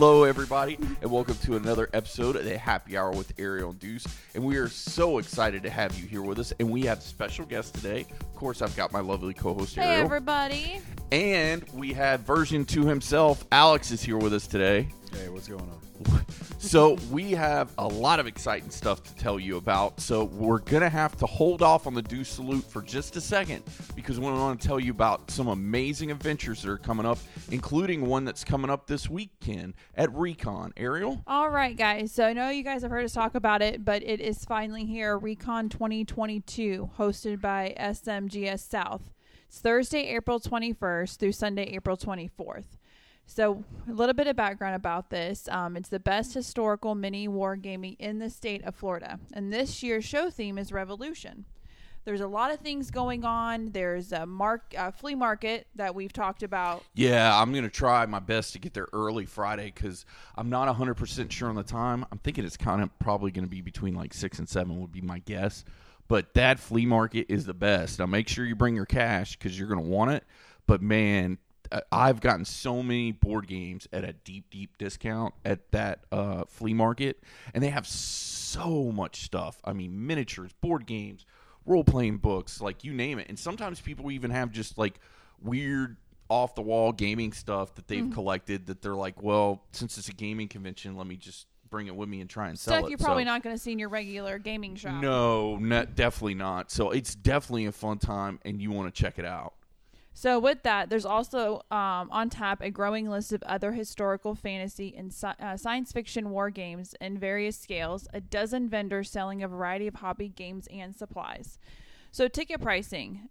Hello, everybody, and welcome to another episode of the Happy Hour with Ariel and Deuce. And we are so excited to have you here with us. And we have special guests today. Of course, I've got my lovely co-host here. Hey Ariel, everybody. and we have version two himself. Alex is here with us today. Hey, what's going on? So we have a lot of exciting stuff to tell you about. So we're gonna have to hold off on the do salute for just a second because we want to tell you about some amazing adventures that are coming up, including one that's coming up this weekend at Recon. Ariel. All right, guys. So I know you guys have heard us talk about it, but it is finally here. Recon 2022, hosted by HMGS South. It's Thursday, April 21st through Sunday, April 24th. So, a little bit of background about this. Um, it's the best historical mini wargaming in the state of Florida. And this year's show theme is Revolution. There's a lot of things going on. There's a mark, uh, flea market that we've talked about Yeah, I'm gonna try my best to get there early Friday because I'm not 100 percent sure on the time. I'm thinking it's kind of probably gonna be between like six and seven would be my guess. But that flea market is the best. Now make sure you bring your cash because you're gonna want it. But man, I've gotten so many board games at a deep, deep discount at that uh, flea market, and they have so much stuff. I mean, miniatures, board games, role playing books, like you name it. And sometimes people even have just like weird off the wall gaming stuff that Mm-hmm. they've collected that they're like, well, since it's a gaming convention, let me just bring it with me and try and sell stuff it. you're probably So- not going to see in your regular gaming shop. No, not, definitely not. So it's definitely a fun time, and you want to check it out. So with that, there's also um, on tap a growing list of other historical fantasy and uh, science fiction war games in various scales. A dozen vendors selling a variety of hobby games and supplies. So ticket pricing.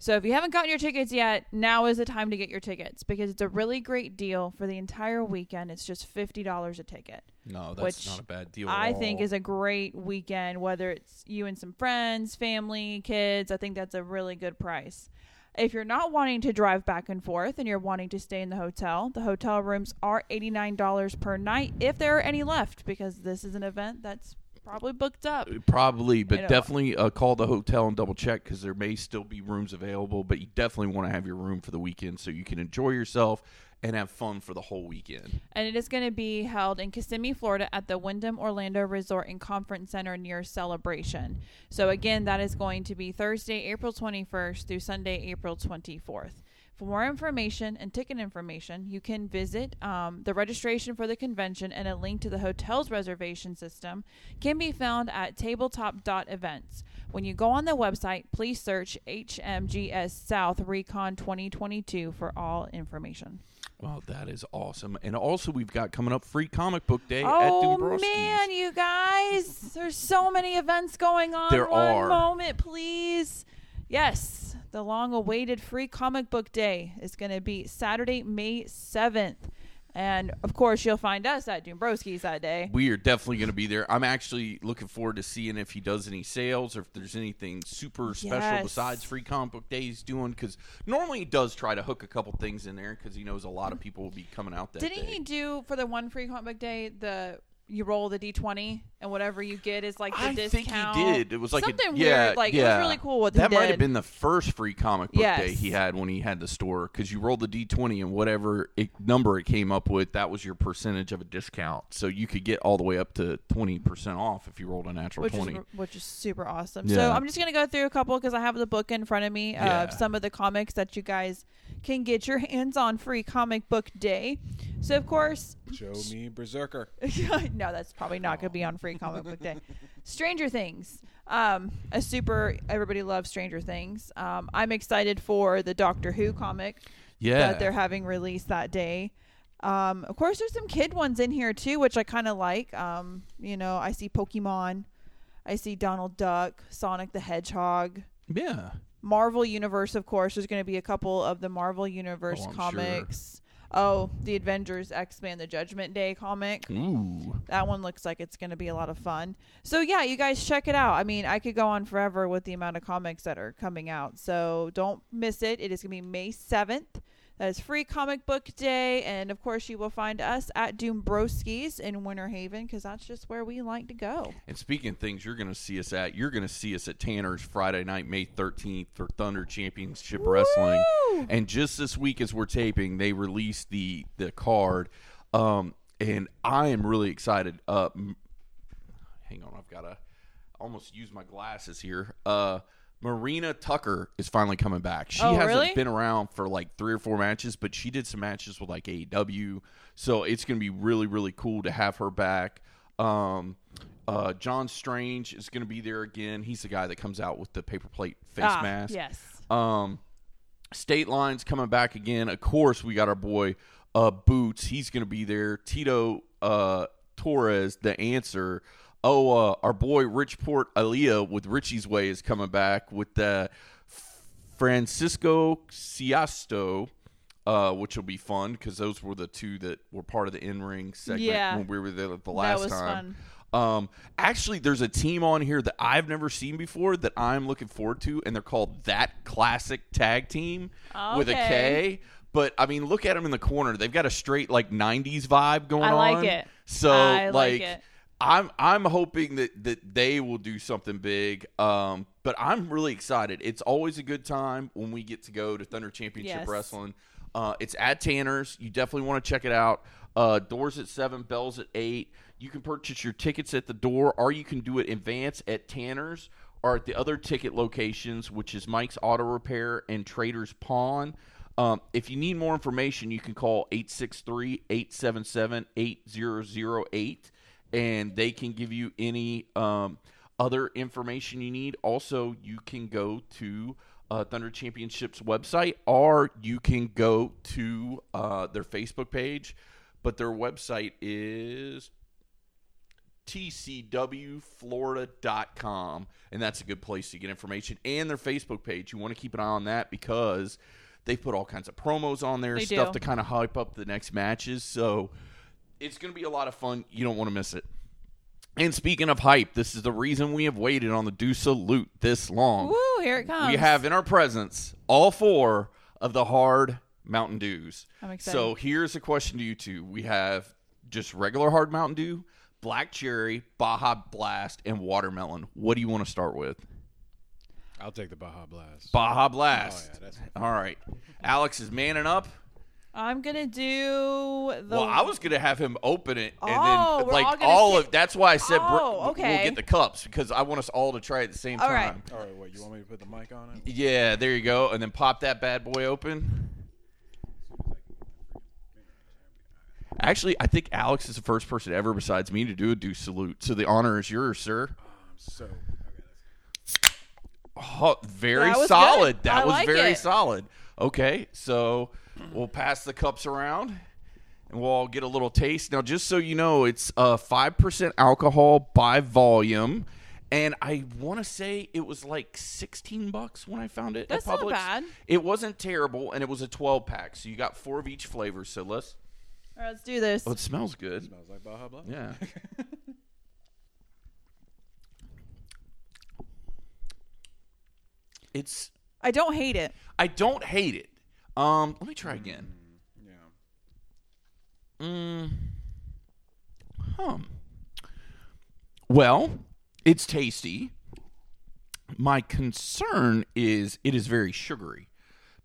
So if you haven't gotten your tickets yet, now is the time to get your tickets because it's a really great deal for the entire weekend. It's just fifty dollars a ticket. No, that's Which not a bad deal. I think is a great weekend, whether it's you and some friends, family, kids. I think that's a really good price. If you're not wanting to drive back and forth and you're wanting to stay in the hotel, the hotel rooms are $89 per night if there are any left because this is an event that's probably booked up. Probably, but definitely uh, call the hotel and double check because there may still be rooms available. But you definitely want to have your room for the weekend so you can enjoy yourself and have fun for the whole weekend. And it is going to be held in Kissimmee, Florida at the Wyndham Orlando Resort and Conference Center near Celebration. So, again, that is going to be Thursday, April 21st through Sunday, April 24th. For more information and ticket information, you can visit um, the registration for the convention and a link to the hotel's reservation system can be found at tabletop.events. When you go on the website, please search HMGS South Recon 2022 for all information. Well, that is awesome. And also, we've got coming up free comic book day at Oh Dombrowski's. man, you guys! There's so many events going on. There One are. moment, please. Yes, the long-awaited free comic book day is going to be Saturday, May seventh, and of course, you'll find us at Dombrowski's that day. We are definitely going to be there. I'm actually looking forward to seeing if he does any sales or if there's anything super special Yes. besides free comic book day he's doing. Because normally he does try to hook a couple things in there because he knows a lot of people will be coming out that day. Didn't day. he do for the one free comic book day the? You roll the d20, and whatever you get is like the discount. I discount. think he did. It was like something a, yeah, weird. Like yeah. it was really cool what that he might did. have been the first free comic book day he had when he had the store because you rolled the d twenty and whatever it, number it came up with, that was your percentage of a discount. So you could get all the way up to twenty percent off if you rolled a natural which twenty. is which is super awesome. Yeah. So I'm just gonna go through a couple because I have the book in front of me Yeah. of some of the comics that you guys can get your hands on free comic book day. So of course, Show me Berserker. no, that's probably not gonna be on free comic book day. Stranger Things, um, a super everybody loves Stranger Things. Um, I'm excited for the Doctor Who comic yeah, that they're having released that day. Um, of course, there's some kid ones in here too, which I kind of like. Um, you know, I see Pokemon, I see Donald Duck, Sonic the Hedgehog, yeah. Marvel Universe. Of course, there's going to be a couple of the Marvel Universe Oh, I'm comics. Oh, the Avengers X Men: The Judgment Day comic. Ooh, That one looks like it's going to be a lot of fun. So yeah, you guys check it out. I mean, I could go on forever with the amount of comics that are coming out. So don't miss it. It is going to be May 7th. That is free comic book day. And of course, you will find us at Dombrowski's in Winter Haven because that's just where we like to go. And speaking of things you're going to see us at, you're going to see us at Tanner's Friday night, May 13th for Thunder Championship Wrestling. And just this week as we're taping, they released the the card Um, and I am really excited. Uh, hang on, I've got to almost use my glasses here. Uh, Marina Tucker is finally coming back. She Oh, hasn't really? been around for like three or four matches, but she did some matches with like AEW. So it's going to be really, really cool to have her back. Um, uh, John Strange is going to be there again. He's the guy that comes out with the paper plate face Ah, mask. Yes. Um, State Line's coming back again. Of course, we got our boy uh, Boots. He's going to be there. Tito uh, Torres, the answer. Oh, uh, our boy Richport Aliyah with Richie's Way is coming back with the Francisco Siasto, uh, which will be fun because those were the two that were part of the in ring segment Yeah. when we were there the last was time. Um, actually, there's a team on here that I've never seen before that I'm looking forward to, and they're called That Classic Tag Team with a K. But I mean, look at them in the corner. They've got a straight like '90s vibe going on. I on. like it. So I like like, it. I'm I'm hoping that that they will do something big. Um, but I'm really excited. It's always a good time when we get to go to Thunder Championship Yes. Wrestling. Uh, it's at Tanner's. You definitely want to check it out. Uh, doors at seven, bells at eight. You can purchase your tickets at the door, or you can do it in advance at Tanner's or at the other ticket locations, which is Mike's Auto Repair and Trader's Pawn. Um, if you need more information, you can call 863 877 8008 and they can give you any um, other information you need. Also, you can go to uh, Thunder Championships website or you can go to uh, their Facebook page, but their website is tcwflorida.com and that's a good place to get information and their facebook page you want to keep an eye on that because they put all kinds of promos on there They stuff do. to kind of hype up the next matches so it's going to be a lot of fun you don't want to miss it and speaking of hype this is the reason we have waited on the do salute this long Woo! Here it comes. we have in our presence all four of the hard Mountain Dews. I'm excited. So here's a question to you two. We have just regular hard Mountain Dew, black cherry, Baja Blast, and watermelon. What do you want to start with? I'll take the Baja Blast. Baja Blast. Oh, yeah, that's- All right. Alex is manning up. I'm gonna do the. well, I was gonna have him open it, and Oh, then like all all, gonna of. That's why I said br- okay. Oh, we'll get the cups because I want us all to try at the same All time. right. All right, what you want me to put the mic on it? Yeah, there you go, and then pop that bad boy open. Actually, I think Alex is the first person ever besides me to do a do salute. So the honor is yours, sir. Um, so, Oh, very That was solid. That I was like very it. solid. Okay, so we'll pass the cups around and we'll all get a little taste. Now, just so you know, it's uh, 5% alcohol by volume. And I want to say it was like 16 bucks when I found it That's at not bad. It wasn't terrible, and it was a 12 pack. So you got four of each flavor. So let's. All right, let's do this. Oh, it smells good. smells like Baja Blast. Yeah. it's. I don't hate it. I don't hate it. Um, let me try again. Yeah. Mm. Hum. Well, it's tasty. My concern is it is very sugary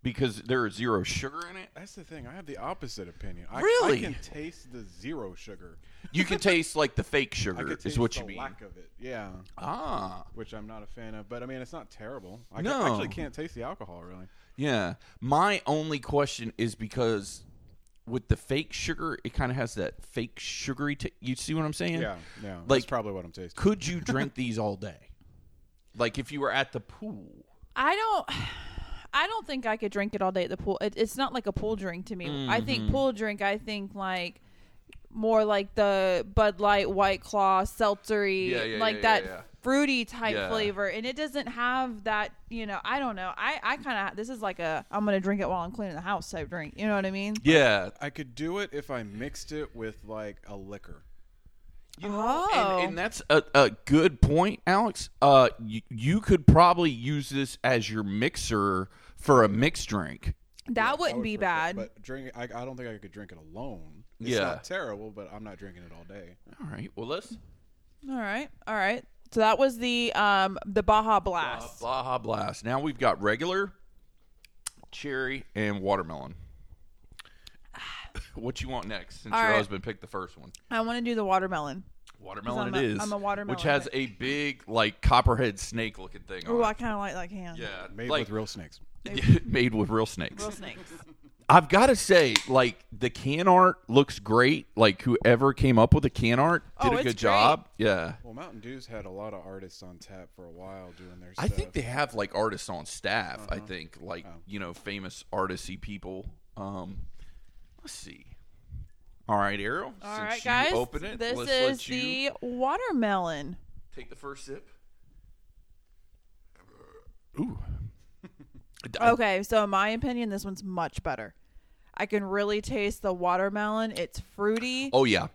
because there is zero sugar in it. That's the thing. I have the opposite opinion. I, Really? I can taste the zero sugar. You can taste like the fake I sugar could is what the you mean. lack of it. Yeah, Ah, which I'm not a fan of. But I mean, it's not terrible. I ca- No. actually can't taste the alcohol really. yeah. My only question is because with the fake sugar, it kind of has that fake sugary. T- you see what I'm saying? Yeah, yeah. Like- That's probably what I'm tasting. Could you drink these all day? Like if you were at the pool? I don't. I don't think I could drink it all day at the pool. It, it's not like a pool drink to me. I think pool drink. I think like more like the Bud Light, White Claw, seltzery, Yeah, yeah, like yeah, that yeah, yeah. fruity type Yeah. flavor, and it doesn't have that. You know, I don't know. I I kind of this is like a I'm gonna drink it while I'm cleaning the house type drink. You know what I mean? Yeah, I could do it if I mixed it with like a liquor. You know, Oh. and, and that's a, a good point, Alex. Uh, you, you could probably use this as your mixer for a mixed drink. That Yeah, wouldn't would be prefer- bad. But drink, I, I don't think I could drink it alone. It's Yeah. not terrible, but I'm not drinking it all day. All right. Well, let's all right, all right. So that was the um the Baja Blast. Baja Blast. Now we've got regular, cherry, and watermelon. what you want next? Since All your right. husband picked the first one. I want to do the watermelon. Watermelon I'm it a- is. I'm a watermelon Which has a big, like, copperhead snake looking thing Oh, on I kind of like that can. Yeah. Made like, with real snakes. made with real snakes. Real snakes. I've got to say, like, the can art looks great. Like, whoever came up with the can art did Oh, a it's good job. Yeah. Well, Mountain Dew's had a lot of artists on tap for a while doing their I stuff. think they have like artists on staff. I Uh-huh. think like Oh. you know famous artisty people. Um, let's see. All right, Ariel. All since right, you guys. Open it. This let's is let the watermelon. take the first sip. Ooh. Okay, so in my opinion, this one's much better. I can really taste the watermelon. It's fruity. Oh yeah,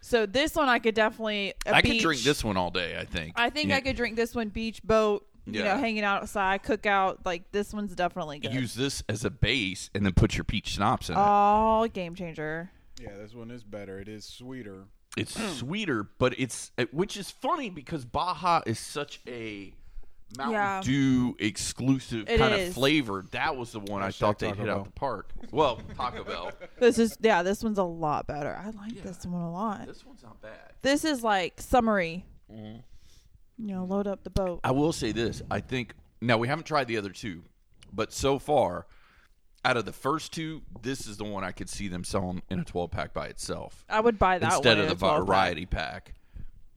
So this one I could definitely. a I could drink this one all day. I think. I think Yeah. I could drink this one beach boat. You Yeah. know, hanging outside, cookout. Like this one's definitely good. use this as a base and then put your peach schnapps in it. Oh, game changer. Yeah, this one is better. It is sweeter. It's sweeter, but it's uh, which is funny because Baja is such a Mountain Yeah. Dew exclusive It kind of flavor. That was the one I Hashtag thought they hit Bell. out the park. Well, Taco Bell. This is yeah. This one's a lot better. I like Yeah. this one a lot. This one's not bad. This is like summery. Mm-hmm. You know, load up the boat. I will say this. I think now we haven't tried the other two, but so far, out of the first two, this is the one I could see them selling in a 12 pack by itself I would buy that instead one of the a 12 pack. variety pack.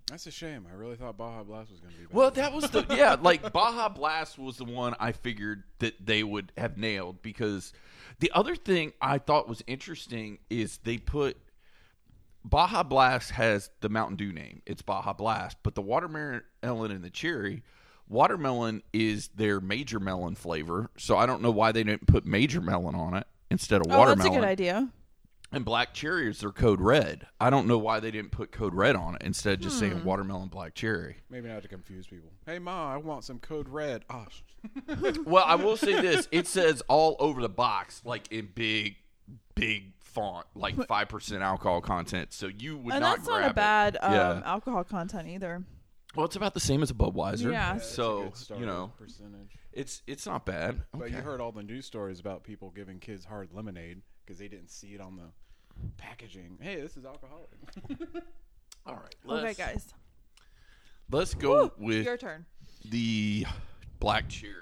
That's a shame. I really thought Baja Blast was going to be better. Well, that was the yeah, like Baja Blast was the one I figured that they would have nailed because the other thing I thought was interesting is they put Baja Blast has the Mountain Dew name. It's Baja Blast, but the watermelon and the cherry watermelon is their major melon flavor. So I don't know why they didn't put major melon on it instead of Oh, watermelon. that's a good idea. And black cherry is their code red. I don't know why they didn't put code red on it instead of just Hmm. saying watermelon black cherry. Maybe not to confuse people. Hey, Ma, I want some Code Red. Oh, Well, I will say this: it says all over the box, like in big, big font, like five percent alcohol content. So you would and not that's not a bad um, yeah. alcohol content either. Well, it's about the same as a Budweiser. Yeah. that's a So good you know, percentage. it's it's not bad. But Okay. you heard all the news stories about people giving kids hard lemonade because they didn't see it on the packaging. Hey, this is alcoholic. all right. Okay, Let's, guys. Let's go Woo, with your turn. the black cherry.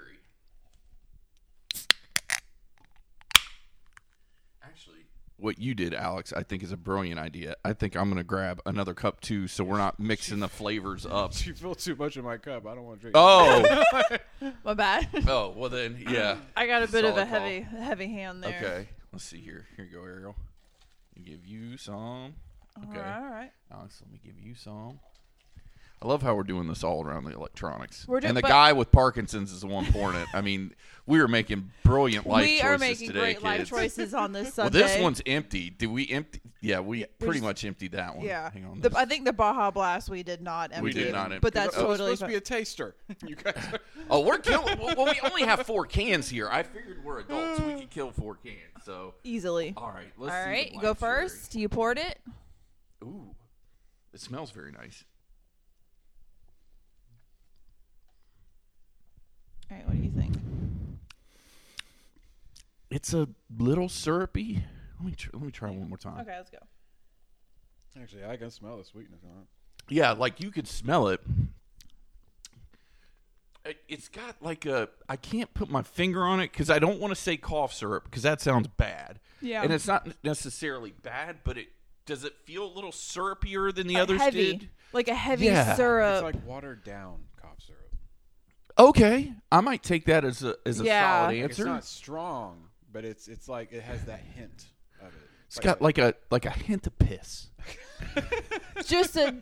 Actually, what you did, Alex, I think is a brilliant idea. I think I'm going to grab another cup too, so we're not mixing the flavors up. you fill too much in my cup. I don't want to drink. Oh, My bad. oh, well then, yeah. I got a bit of a Solid call. heavy heavy hand there. Okay, let's see here. Here you go, Ariel. Give you some. Okay, All right. Alex, let me give you some. I love how we're doing this all around the electronics. We're do- and the but- guy with Parkinson's is the one pouring it. I mean, we are making brilliant life choices today, dude. we choices are making today, great life choices on this Well, Sunday. this one's empty. Did we empty? Yeah, we we pretty just- much emptied that one. yeah. Hang on. The, I think the Baja Blast we did not empty. We did not empty. but that's oh, That was totally supposed to be a taster. you guys. Are, oh, we're killing. well, we only have four cans here. I figured we're adults. we could kill four cans. So, easily. all right. Let's All see the right, you black go cherry. first. You poured it. Ooh, it smells very nice. All right, what do you think? It's a little syrupy. Let me tr- let me try one more time. Okay, let's go. actually, I can smell the sweetness on it. Yeah, like you could smell it. It- It's got like a. I can't put my finger on it because I don't want to say cough syrup because that sounds bad. Yeah. and it's not necessarily bad, but it does it feel a little syrupier than the Uh, others heavy, did. like a heavy Yeah. syrup. It's like watered down cough syrup. Okay, I might take that as a as a Yeah. solid Like, it's answer. not strong, but it's it's like it has that hint of it. it's got like a like a hint of piss. Just a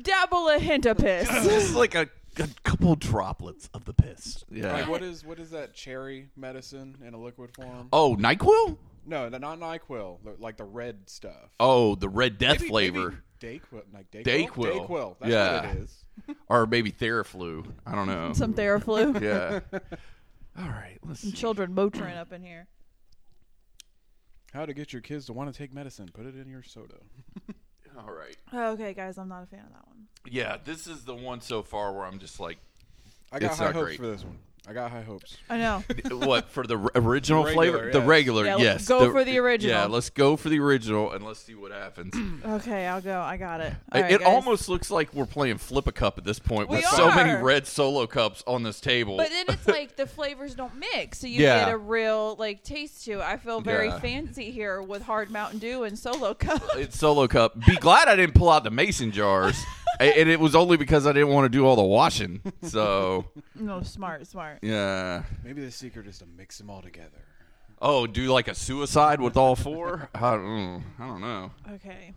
dabble a hint of piss. Just like a, a couple droplets of the piss. Yeah. Like what is what is that cherry medicine in a liquid form? oh, Nyquil. No, no, not Nyquil. the- Like the red stuff. Oh, the red death Maybe- flavor. maybe Dayquil, like Dayquil. Dayquil. Dayquil. That's Yeah. what it is. or maybe Theraflu. I don't know. Some Theraflu. yeah. All right. Let's Some see. children motoring up in here. How to get your kids to want to take medicine? Put it in your soda. All right. Okay, guys, I'm not a fan of that one. Yeah, this is the one so far where I'm just like, I got It's high not hopes great. for this one. I got high hopes. I know. what for the original The flavor? regular, The regular, Yeah, yes. go for the original. Yeah, let's go for the original and let's see what happens. Okay, I'll go. I got it. All it right, it almost looks like we're playing flip a cup at this point We with so many red solo cups on this table. But then it's like the flavors don't mix, so you Yeah. get a real like taste to. it. I feel very Yeah. fancy here with hard Mountain Dew and Solo Cup. it's solo cup. Be glad I didn't pull out the mason jars, A- and it was only because I didn't want to do all the washing. So no, smart, smart. yeah. Maybe the secret is to mix them all together. Oh, do like a suicide with all four? I don't, I don't know. Okay.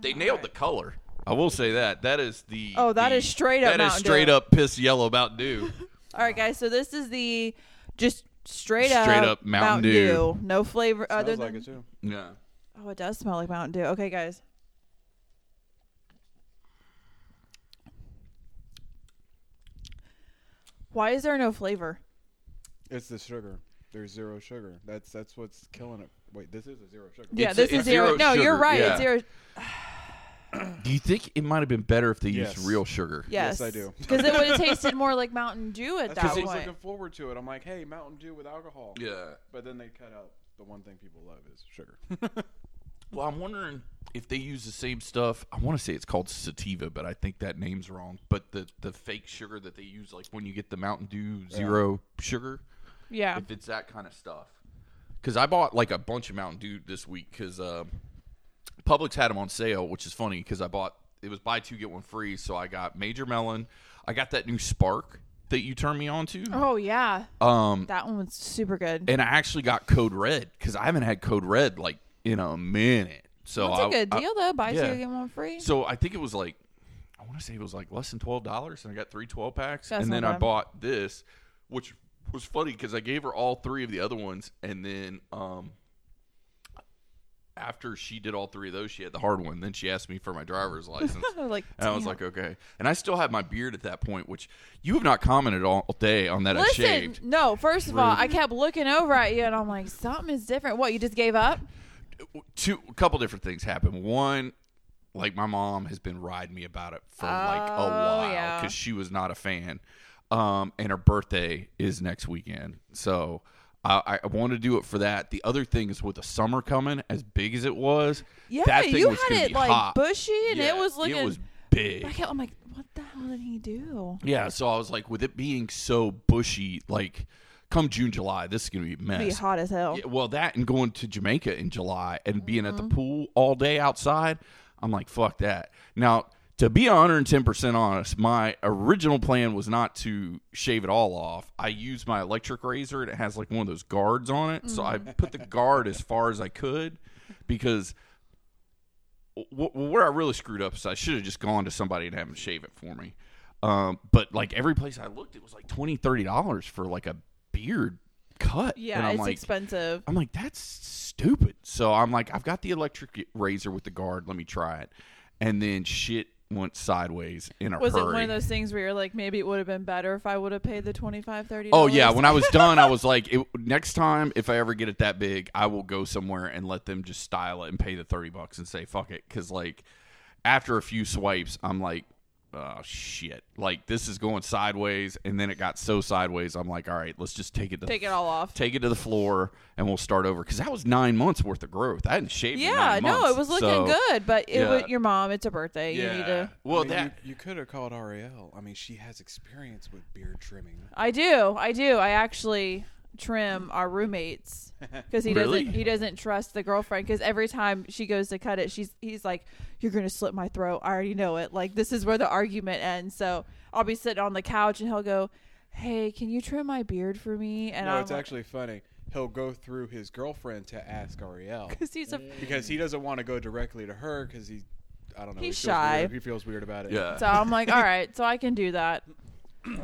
They nailed the color. I will say that. That is the. Oh, that the- is straight up That is Mountain straight Dew. up piss yellow Mountain Dew. All right, guys. So this is the just straight up Straight up Mountain Dew. No flavor other Smells than. like it too. Yeah. oh, it does smell like Mountain Dew. Okay, guys. Why is there no flavor? It's the sugar. There's zero sugar. That's that's what's killing it. Wait, this is a zero sugar. Yeah, It's- this is zero. zero No, you're right. yeah. It's zero. Do you think it might have been better if they Yes. used real sugar? Yes, I do. Because it would have tasted more like Mountain Dew at That's that what I was point. looking forward to it. I'm like, hey, Mountain Dew with alcohol. Yeah. But then they cut out the one thing people love is sugar. Well, I'm wondering if they use the same stuff. I want to say it's called sativa, but I think that name's wrong. But the the fake sugar that they use, like when you get the Mountain Dew Zero sugar, Yeah. if it's that kind of stuff. Because I bought like a bunch of Mountain Dew this week because uh, Publix had them on sale, which is funny because I bought it was buy two get one free. So I got Major Melon. I got that new Spark that you turned me on to. Oh yeah, Um, that one was super good. and I actually got Code Red because I haven't had Code Red like in a minute. So That's a I- good I- deal though. Buy yeah. two get one free. So I think it was like I want to say it was like less than twelve dollars, and I got three 12 packs, That's and then I bought this, which was funny because I gave her all three of the other ones, and then um after she did all three of those, she had the hard one. Then she asked me for my driver's license. like, And I was like, okay. And I still had my beard at that point, which you have not commented all day on that I Listen, shaved. no. First of all, I kept looking over at you, and I'm like, something is different. What? You just gave up? Two a couple different things happened. One, like my mom has been riding me about it for like a Oh, while yeah. because she was not a fan. Um, and her birthday is next weekend, so I, I want to do it for that. The other thing is with the summer coming, as big as it was, Yeah, that thing you was had gonna it be like hot. bushy, and Yeah, it was looking. It was big. I kept, I'm like, what the hell did he do? Yeah, so I was like, with it being so bushy, like come June, July, this is gonna be a mess. Be hot as hell. Yeah, well, that and going to Jamaica in July and being at the Mm-hmm. pool all day outside, I'm like, fuck that. Now, to be 110% honest, my original plan was not to shave it all off. I used my electric razor and it has like one of those guards on it. So I Mm-hmm. put the guard as far as I could because w- where I really screwed up is I should have just gone to somebody and have them shave it for me. Um, but like every place I looked, it was like $20, $30 for like a beard cut. Yeah, and I'm it's like, expensive. I'm like, that's stupid. So I'm like, I've got the electric razor with the guard. Let me try it. And then shit went sideways in a Was hurry. it one of those things where you're like, maybe it would have been better if I would have paid the 25 30 Oh yeah, when I was done, I was like, it, next time if I ever get it that big, I will go somewhere and let them just style it and pay the thirty bucks and say fuck it, because like after a few swipes, I'm like, oh shit, like this is going sideways, and then it got so sideways, I'm like, all right, let's just take it to take it all off. take it to the floor and we'll start over because that was nine months worth of growth. I hadn't shaved. in Yeah, nine no, it was looking so- good, but it yeah. was your mom. It's a birthday. You need Yeah. to. Well, I mean, that you, you could have called Ariel. I mean, she has experience with beard trimming. I do. I do. I actually trim mm. our roommates because he Really? doesn't. He doesn't trust the girlfriend because every time she goes to cut it, she's he's like, "You're gonna slit my throat." I already know it. Like this is where the argument ends. So I'll be sitting on the couch and he'll go, "Hey, can you trim my beard for me?" And no, I'm it's actually funny. He'll go through his girlfriend to ask Ariel because he's a. Mm. because he doesn't want to go directly to her because he, I don't know, He's he shy. Weird. He feels weird about it. yeah. So I'm like, all right, so I can do that.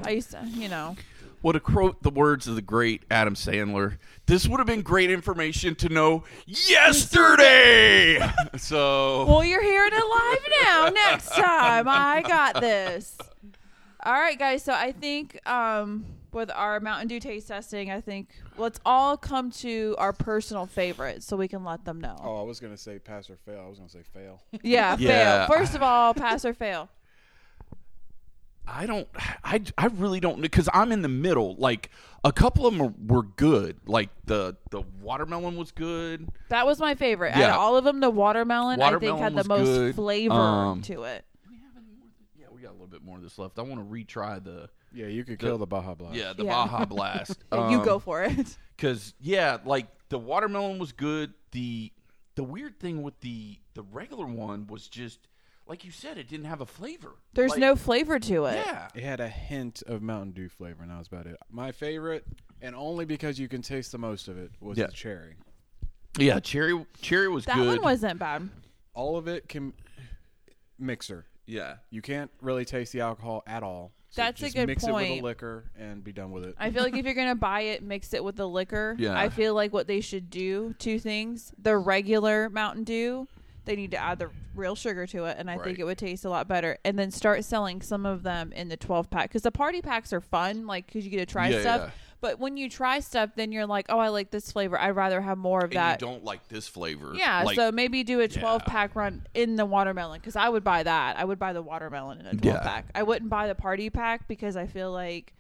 I used to, you know. Well, to quote the words of the great Adam Sandler, this would have been great information to know yesterday. so Well, you're hearing it live now. Next time, I got this. All right, guys. So I think um, with our Mountain Dew taste testing, I think let's all come to our personal favorites so we can let them know. Oh, I was gonna say pass or fail. I was gonna say fail. Yeah, Yeah. fail. First of all, pass or fail. I don't. I, I really don't because I'm in the middle. Like a couple of them were, were good. Like the the watermelon was good. That was my favorite. Out Yeah. of all of them, the watermelon, I think had the most good. flavor Um, to it. Yeah, we got a little bit more of this left. I want to retry the Yeah, you could The- kill the Baja Blast. yeah the Yeah. Baja Blast. you go for it. because yeah, like the watermelon was good. The the weird thing with the the regular one was just like you said, it didn't have a flavor. There's Like, no flavor to it. yeah. It had a hint of Mountain Dew flavor, and that was about it. My favorite, and only because you can taste the most of it, was Yeah. the cherry. Yeah, cherry cherry was That good. one wasn't bad. All of it can mixer. yeah. You can't really taste the alcohol at all. So That's a just good mix it with point. a liquor and be done with it. I feel like if you're gonna buy it, mix it with the liquor. Yeah. I feel like what they should do, two things: the regular Mountain Dew, they need to add the real sugar to it, and I Right. think it would taste a lot better. And then start selling some of them in the 12 pack because the party packs are fun, like because you get to try Yeah, stuff. yeah. But when you try stuff, then you're like, oh, I like this flavor. I'd rather have more of And that. you don't like this flavor. Yeah, Like, so maybe do a 12 Yeah. pack run in the watermelon because I would buy that. I would buy the watermelon in a 12 Yeah. pack. I wouldn't buy the party pack because I feel like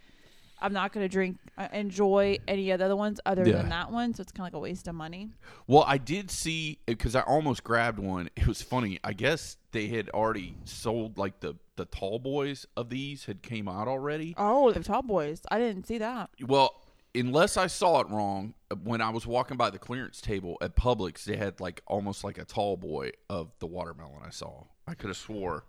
I'm not going to drink, uh, enjoy any of the other ones other Yeah. than that one. So it's kind of like a waste of money. Well, I did see because I almost grabbed one. It was funny. I guess they had already sold like the the tall boys of these had came out already. Oh, the Tall Boys. I didn't see that. Well, unless I saw it wrong, when I was walking by the clearance table at Publix, they had like almost like a tall boy of the watermelon. I saw. I could have swore.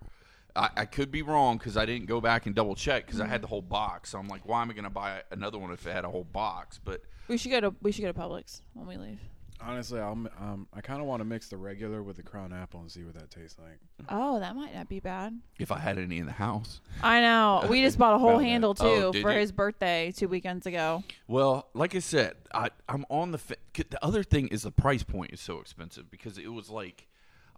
I, I could be wrong because I didn't go back and double check because I had the whole box. So I'm like, why am I going to buy another one if it had a whole box? But We should go to we should go to Publix when we leave. Honestly, I'll, m- um, I kind of want to mix the regular with the Crown Apple and see what that tastes like. Oh, that might not be bad. if I had any in the house, I know. We just bought a whole About that. handle too Oh, did for you? his birthday two weekends ago. Well, like I said, I, I'm on the. Fa- the other thing is the price point is so expensive because it was like,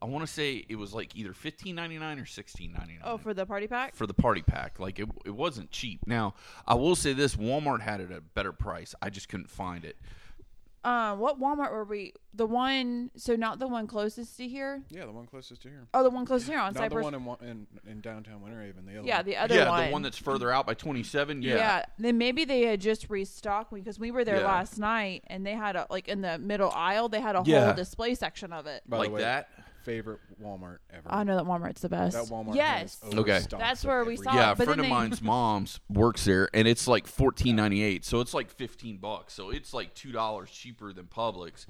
I want to say it was like either fifteen ninety nine or sixteen ninety nine. Oh, for the party pack? for the party pack, like it, it wasn't cheap. Now I will say this: Walmart had it at a better price. I just couldn't find it. Um, what Walmart were we? The one, so not the one closest to here. Yeah, the one closest to here. Oh, the one closest to here on Not Cypress. the one in, in in downtown Winter Haven. The other yeah, one. the other yeah, one. the one that's further out by twenty seven. yeah. Yeah. Then maybe they had just restocked because we were there Yeah. last night and they had a like in the middle aisle they had a Yeah. whole display section of it. By like the way, that. Favorite Walmart ever. I know that Walmart's the best. That Walmart. Yes. has Okay. overstocks That's of where we every- saw Yeah, a but friend then of they- mine's mom's works there, and it's like fourteen ninety eight. So it's like fifteen bucks. So it's like two dollars cheaper than Publix.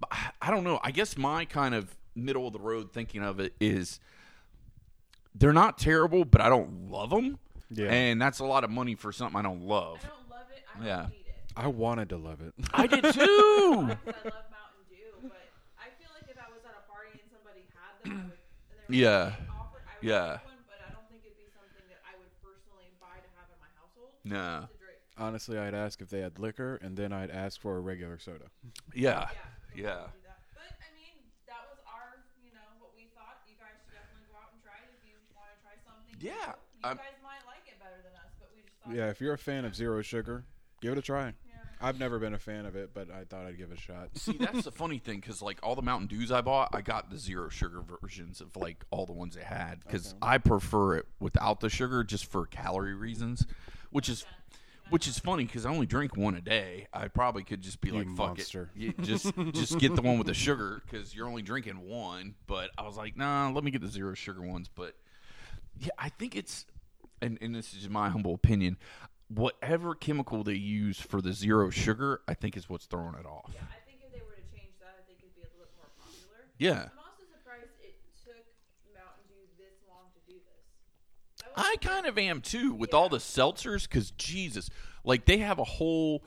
But I- I don't know. I guess my kind of middle of the road thinking of it is they're not terrible, but I don't love them. Yeah. and that's a lot of money for something I don't love. I don't love it. I Yeah. hate it. I wanted to love it. I did too. I love my household nah. to drink. Honestly, I'd ask if they had liquor, and then I'd ask for a regular soda. Yeah. so Yeah. we. But I mean, that was our, you know, what we thought. You guys should definitely go out and try it if you want to try something. Yeah, new. You guys might like it better than us, but we just thought. Yeah, if you're a fan of zero sugar, give it a try. I've never been a fan of it, but I thought I'd give it a shot. See, that's the funny thing because like all the Mountain Dews I bought, I got the zero sugar versions of like all the ones they had because Okay. I prefer it without the sugar just for calorie reasons, which is which is funny because I only drink one a day. I probably could just be You like, fuck monster. it, You just just get the one with the sugar because you're only drinking one. But I was like, nah, let me get the zero sugar ones. But yeah, I think it's and and this is just my humble opinion. Whatever chemical they use for the zero sugar, I think is what's throwing it off. Yeah, I think if they were to change that, I think it'd be a little bit more popular. Yeah. I'm also surprised it took Mountain Dew this long to do this. I kind of am too with all the seltzers because Jesus, like they have a whole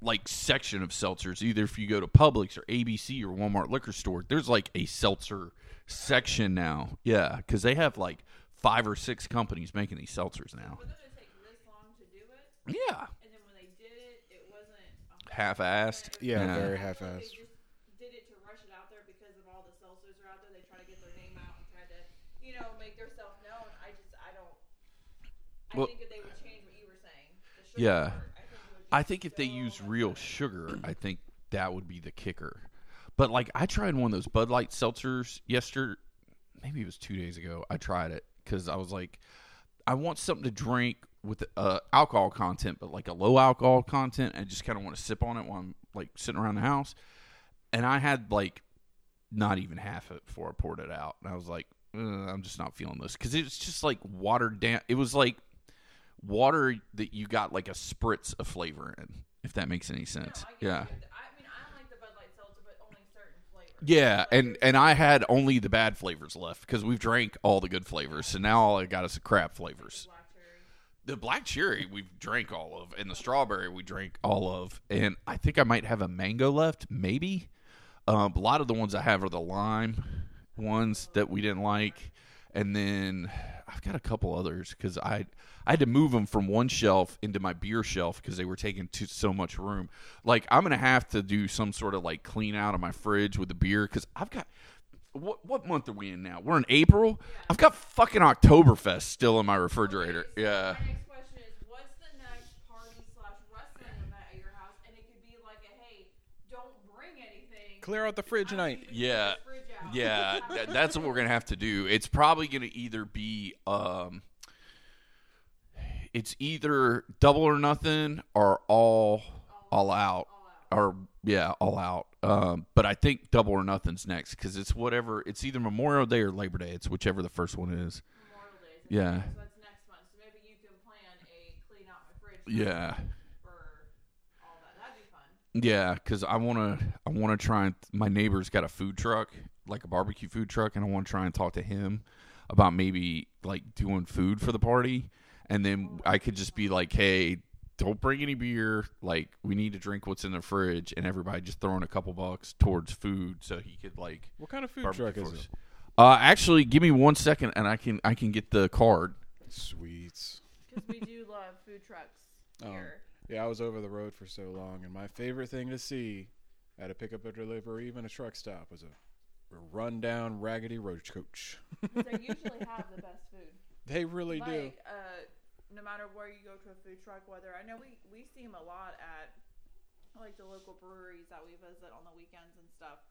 like section of seltzers. Either if you go to Publix or ABC or Walmart liquor store, there's like a seltzer section now. Yeah, because they have like five or six companies making these seltzers now. For them to take this long to do it, Yeah, and then when they did it, it wasn't. half-assed. Yeah, Yeah. very I half-assed. They just did it to rush it out there because of all the seltzers are out there. They try to get their name out and try to, you know, make themselves known. I just, I don't. I Well- think if they would change what you were saying, the sugar Yeah. part, I think. I be think if they use real better. sugar, I think that would be the kicker. But like I tried one of those Bud Light seltzers yesterday, maybe it was two days ago. I tried it because I was like, I want something to drink with uh, alcohol content, but like a low alcohol content, and just kind of want to sip on it while I'm like sitting around the house. And I had like not even half of it before I poured it out, and I was like, I'm just not feeling this because it's just like watered down. It was like water that you got like a spritz of flavor in, if that makes any sense. yeah. I mean, I like the Bud Light seltzer, but only certain flavors. Yeah, and and I had only the bad flavors left because we've drank all the good flavors, so now all I got is the crap flavors. The black cherry we've drank all of, and the strawberry we drank all of, and I think I might have a mango left, maybe. Um, a lot of the ones I have are the lime ones that we didn't like, and then I've got a couple others because I I had to move them from one shelf into my beer shelf because they were taking too, so much room. Like I'm gonna have to do some sort of like clean out of my fridge with the beer because I've got. What what month are we in now? We're in April. I've got fucking Oktoberfest still in my refrigerator. Okay, so Yeah. My next question is, what's the next party slash wrestling event at your house? And it could be like a, hey, don't bring anything. Clear out the fridge I'm tonight. keeping Yeah. the fridge out. Yeah, that, that's what we're gonna have to do. It's probably gonna either be um, it's either double or nothing or all all out or yeah all out. Um, but I think double or nothing's next because it's whatever. It's either Memorial Day or Labor Day. It's whichever the first one is. Memorial Day. is Yeah. So that's next month. So maybe you can plan a clean out my fridge. Yeah. That. That'd be fun. Yeah, because I want to. I want to try and. My neighbor's got a food truck, like a barbecue food truck, and I want to try and talk to him about maybe like doing food for the party, and then I could just be like, "Hey, don't bring any beer. Like, we need to drink what's in the fridge," and everybody just throwing a couple bucks towards food, so he could like What kind of food truck is for it? Uh, actually, give me one second, and I can I can get the card. Sweets. Because we do love food trucks Oh. here. Yeah, I was over the road for so long, and my favorite thing to see at a pickup or delivery, even a truck stop, was a, a rundown, raggedy road coach. they usually have the best food. They really do. uh, no matter where you go to a food truck, whether I know we we see them a lot at like the local breweries that we visit on the weekends and stuff,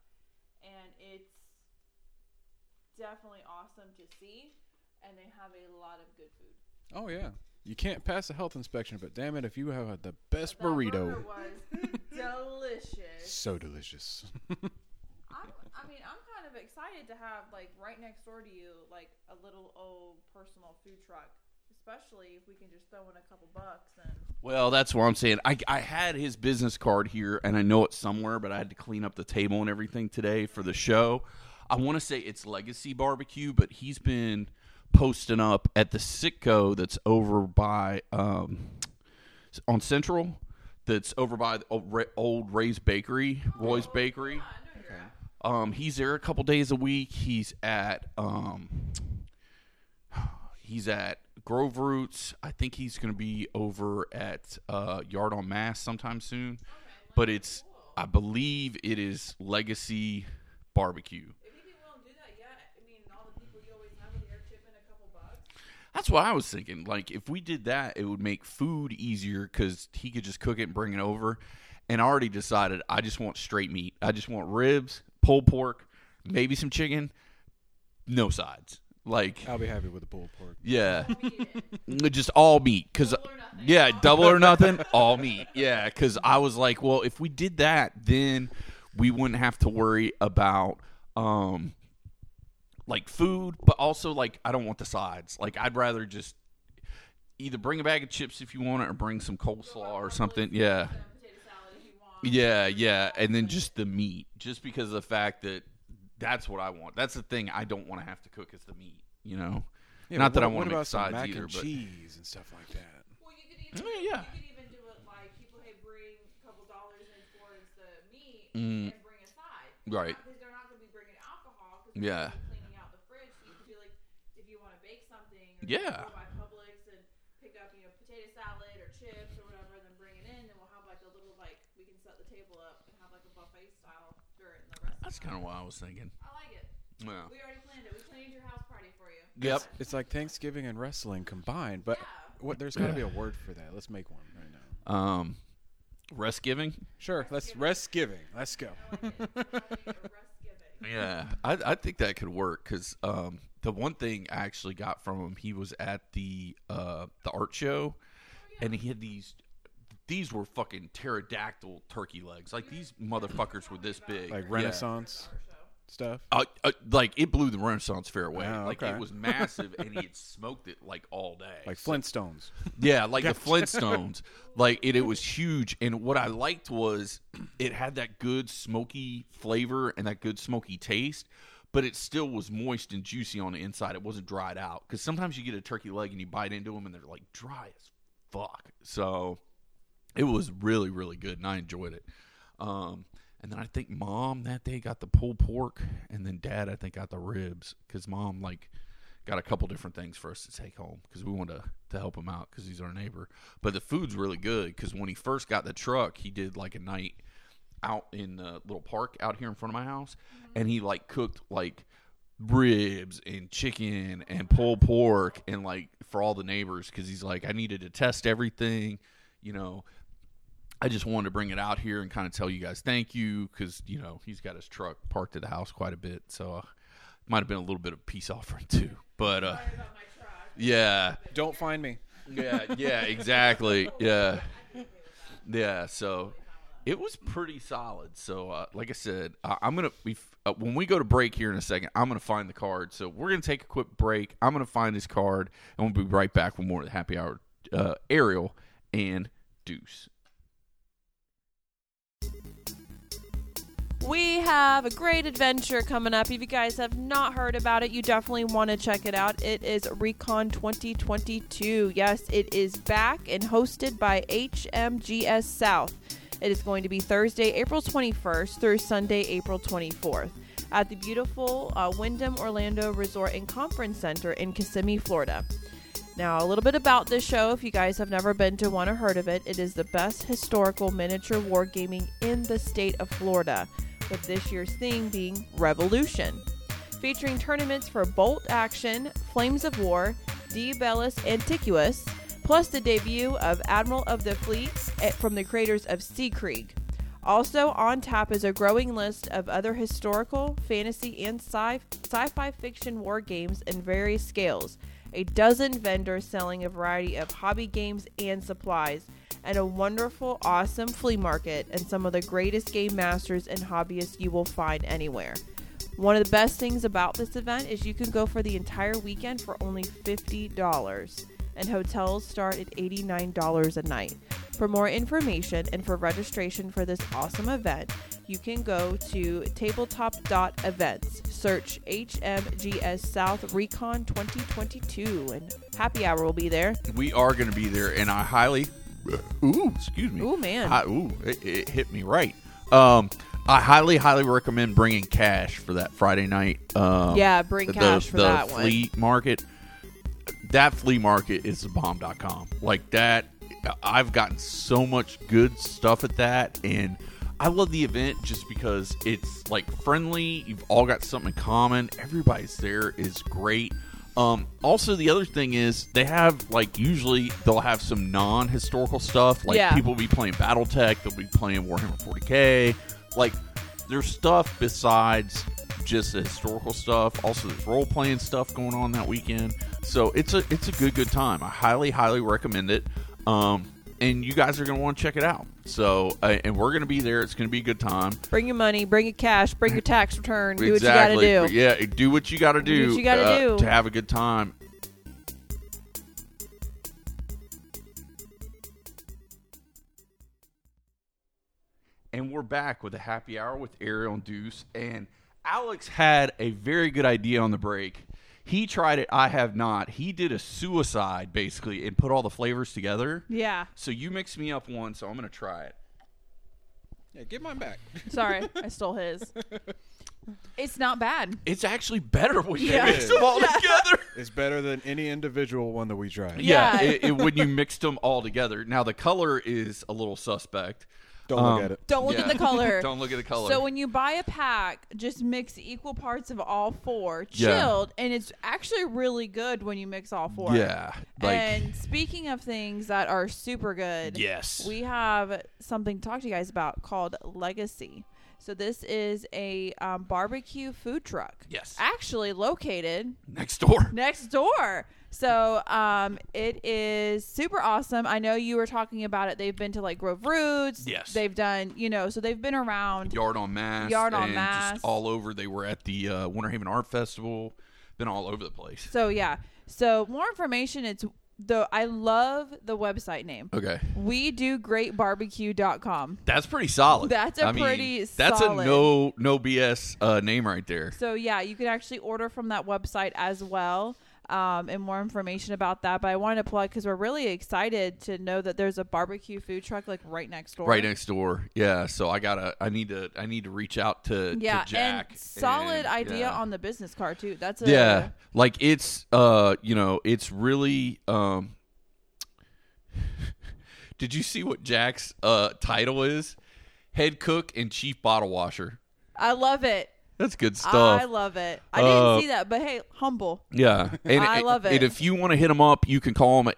and it's definitely awesome to see, and they have a lot of good food. Oh yeah, you can't pass a health inspection, but damn it, if you have the best That burrito, was delicious. so delicious. I'm, I mean, I'm kind of excited to have like right next door to you, like a little old personal food truck, especially if we can just throw in a couple bucks and. Well, that's what I'm saying. I, I had his business card here, and I know it's somewhere, but I had to clean up the table and everything today for the show. I want to say it's Legacy Barbecue, but he's been posting up at the Citgo that's over by um, on Central. That's over by the old Ray's Bakery, Roy's Bakery. Know you're at. Um, he's there a couple days a week. He's at um, he's at Grove Roots. I think he's going to be over at uh, Yard on Mass sometime soon. But it's I believe it is Legacy Barbecue. If you be willing to do that, yeah. I mean, all the people you always have with your chip in a couple bucks. That's what I was thinking. Like if we did that, it would make food easier because he could just cook it and bring it over. And I already decided I just want straight meat. I just want ribs, pulled pork, maybe some chicken, no sides. Like I'll be happy with the pulled pork. yeah, just all meat. Cause Double yeah, double or nothing, all meat. Yeah, because I was like, well, if we did that, then we wouldn't have to worry about um like food, but also like I don't want the sides. Like I'd rather just either bring a bag of chips if you want it, or bring some coleslaw or something. Yeah. Some potato salad if you want. Yeah, yeah, and then just the meat, just because of the fact that that's what I want. That's the thing I don't want to have to cook is the meat. You know, Yeah, not but that I want to make about some sides mac either, and but cheese and stuff like that. Well, you could even, Oh, yeah. you could even do it like people, hey, bring a couple dollars in towards the meat Mm. and bring a side. Right. Because they're not going to be bringing alcohol. Cause Yeah. be cleaning out the fridge. So you could do like, if you want to bake something. Or Yeah. Go by Publix and pick up, you know, potato salad or chips or whatever, then bring it in, and we'll have like a little like we can set the table up and have like a buffet style during the rest. That's kind of what I was thinking. I like it. Yeah. We already planned it. We planned your house party for you. Yep. It's like Thanksgiving and wrestling combined, but Yeah. what? There's got to be a word for that. Let's make one right now. Um, rest giving. Sure, let's rest giving. Let's go. I like it. I like it. A rest giving. Yeah, I, I think that could work because um, the one thing I actually got from him, he was at the uh, the art show, and he had these. These were fucking pterodactyl turkey legs. Like these motherfuckers were this big. Like Yeah. Renaissance stuff. Uh, uh, like it blew the Renaissance fair away. Oh, Like okay. it was massive, and he had smoked it like all day. Like So- Flintstones. yeah, like the Flintstones. Like it, it was huge, and what I liked was it had that good smoky flavor and that good smoky taste, but it still was moist and juicy on the inside. It wasn't dried out because sometimes you get a turkey leg and you bite into them and they're like dry as fuck. So it was really really good, and I enjoyed it. Um, and then I think mom that day got the pulled pork, and then dad I think got the ribs because mom like got a couple different things for us to take home because we wanted to, to help him out because he's our neighbor. But the food's really good because when he first got the truck, he did like a night out in the little park out here in front of my house, and he like cooked like ribs and chicken and pulled pork and like for all the neighbors because he's like I needed to test everything, you know. I just wanted to bring it out here and kind of tell you guys thank you because you know he's got his truck parked at the house quite a bit, so uh, might have been a little bit of peace offering too. But uh, yeah, Don't find me. yeah, yeah, exactly, yeah, yeah. So it was pretty solid. So uh, like I said, I, I'm gonna be uh, when we go to break here in a second. I'm gonna find the card. So we're gonna take a quick break. I'm gonna find this card, and we'll be right back with more of the happy hour. Uh, Ariel and Deuce. We have a great adventure coming up. If you guys have not heard about it, you definitely want to check it out. It is Recon 2022. Yes, it is back and hosted by HMGS South. It is going to be Thursday, April 21st through Sunday, April 24th at the beautiful uh, Wyndham Orlando Resort and Conference Center in Kissimmee, Florida. Now, a little bit about this show, if you guys have never been to one or heard of it, it is the best historical miniature wargaming in the state of Florida, with this year's theme being Revolution. Featuring tournaments for Bolt Action, Flames of War, De Bellis Antiquus, plus the debut of Admiral of the Fleet from the creators of Seekrieg. Also on tap is a growing list of other historical, fantasy, and sci- sci-fi fiction war games in various scales. A dozen vendors selling a variety of hobby games and supplies, and a wonderful, awesome flea market and some of the greatest game masters and hobbyists you will find anywhere. One of the best things about this event is you can go for the entire weekend for only $50, and hotels start at $89 a night. For more information and for registration for this awesome event, you can go to tabletop.events, search HMGS South Recon 2022, and happy hour will be there. We are going to be there, and I highly, ooh, excuse me, Ooh, man. I, ooh, it, it hit me right. Um, I highly, highly recommend bringing cash for that Friday night. Um, Yeah, bring the- cash for the that one. flea market. That flea market is the bomb.com. Like that, I've gotten so much good stuff at that, and I love the event just because it's like friendly. You've all got something in common. Everybody's there is great. Um, also, the other thing is they have like usually they'll have some non-historical stuff. Like Yeah. people will be playing BattleTech, they'll be playing Warhammer 40k. Like there's stuff besides just the historical stuff. Also, there's role playing stuff going on that weekend. So it's a it's a good good time. I highly highly recommend it. Um, and you guys are gonna want to check it out. So uh, and we're gonna be there. It's gonna be a good time. Bring your money, bring your cash, bring your tax return, do exactly. what you gotta do. Yeah, do what you got to do. what you gotta uh, do. to have a good time. And we're back with a happy hour with Ariel and Deuce. And Alex had a very good idea on the break. He tried it. I have not. He did a suicide basically and put all the flavors together. Yeah. So you mixed me up one, so I'm gonna try it. Yeah, get mine back. Sorry, I stole his. It's not bad. It's actually better when you Yeah. mix them all together. It's better than any individual one that we tried. Yeah, Yeah. it, it, when you mixed them all together. Now the color is a little suspect. Don't Um, look at it. Don't look at the color. Don't look at the color. So when you buy a pack, just mix equal parts of all four, Yeah. chilled, and it's actually really good when you mix all four. yeah, like and speaking of things that are super good, yes, we have something to talk to you guys about called Legacy. So this is a um, barbecue food truck. Yes. Actually located Next door. next door. So um, it is super awesome. I know you were talking about it. They've been to like Grove Roots. Yes. They've done, you know, so they've been around. Yard on Mass. Yard on and Mass. Just all over. They were at the uh, Winter Haven Art Festival. Been all over the place. So yeah. So more information. It's the I love the website name. Okay. We do greatbarbecue.com. That's pretty solid. That's a I mean, pretty That's solid- a no no BS uh, name right there. So yeah, you can actually order from that website as well. Um, and more information about that, but I wanted to plug because we're really excited to know that there's a barbecue food truck like right next door. Right next door. Yeah. So I gotta. I need to. I need to reach out to, Yeah, to Jack. and solid and, idea yeah. on the business card too. That's a yeah like it's uh you know it's really um did you see what jack's uh title is head cook and chief bottle washer I love it. That's good stuff I love it. I Uh, didn't see that, but hey, humble. yeah and, I love it. and if you want to hit them up you can call them at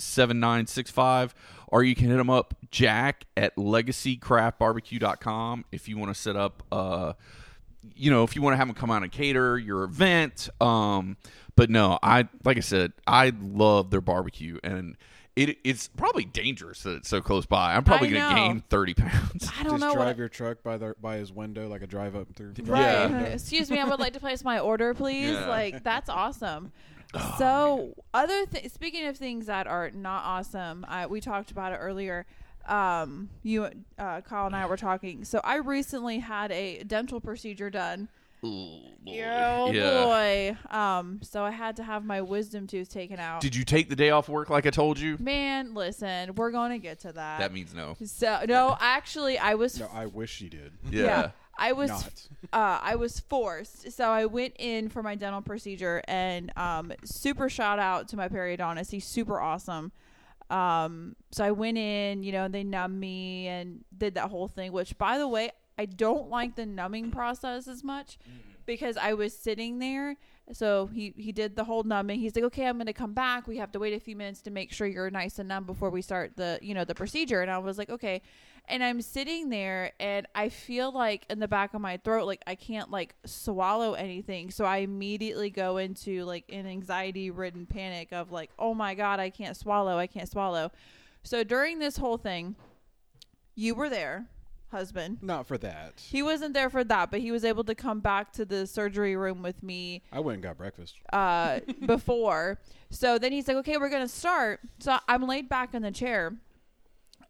863-255-7965 or you can hit them up jack at legacycraftbarbecue.com if you want to set up uh you know, if you want to have them come out and cater your event. Um, but no, I like I said, I love their barbecue, and it it's probably dangerous that it's so close by. I'm probably I gonna know. gain thirty pounds. I don't Just know drive what. your truck by the by his window like a drive up through. Right. Yeah. Excuse me, I would like to place my order, please. Yeah. Like that's awesome. so, other th- speaking of things that are not awesome, I, we talked about it earlier. Um, you, uh, Kyle and I were talking. So, I recently had a dental procedure done. Ooh, boy. Oh yeah. boy. Um, so I had to have my wisdom tooth taken out. Did you take the day off work like I told you? Man, listen, we're going to get to that. That means no. so no, actually, I was. No, I wish he did. Yeah. I was. Not. Uh, I was forced. So I went in for my dental procedure, and um, super shout out to my periodontist. He's super awesome. Um, so I went in, you know, and they numbed me and did that whole thing. Which, by the way, I don't like the numbing process as much mm-hmm. because I was sitting there. So he he did the whole numbing. He's like, okay, I'm going to come back. We have to wait a few minutes to make sure you're nice and numb before we start the you know the procedure. And I was like, okay. And I'm sitting there, and I feel like in the back of my throat, like I can't like swallow anything. So I immediately go into like an anxiety ridden panic of like, oh my god, I can't swallow, I can't swallow. So during this whole thing, you were there, husband. Not for that. He wasn't there for that, but he was able to come back to the surgery room with me I went and got breakfast. uh, before. So then he's like, okay, we're going to start. So I'm laid back in the chair.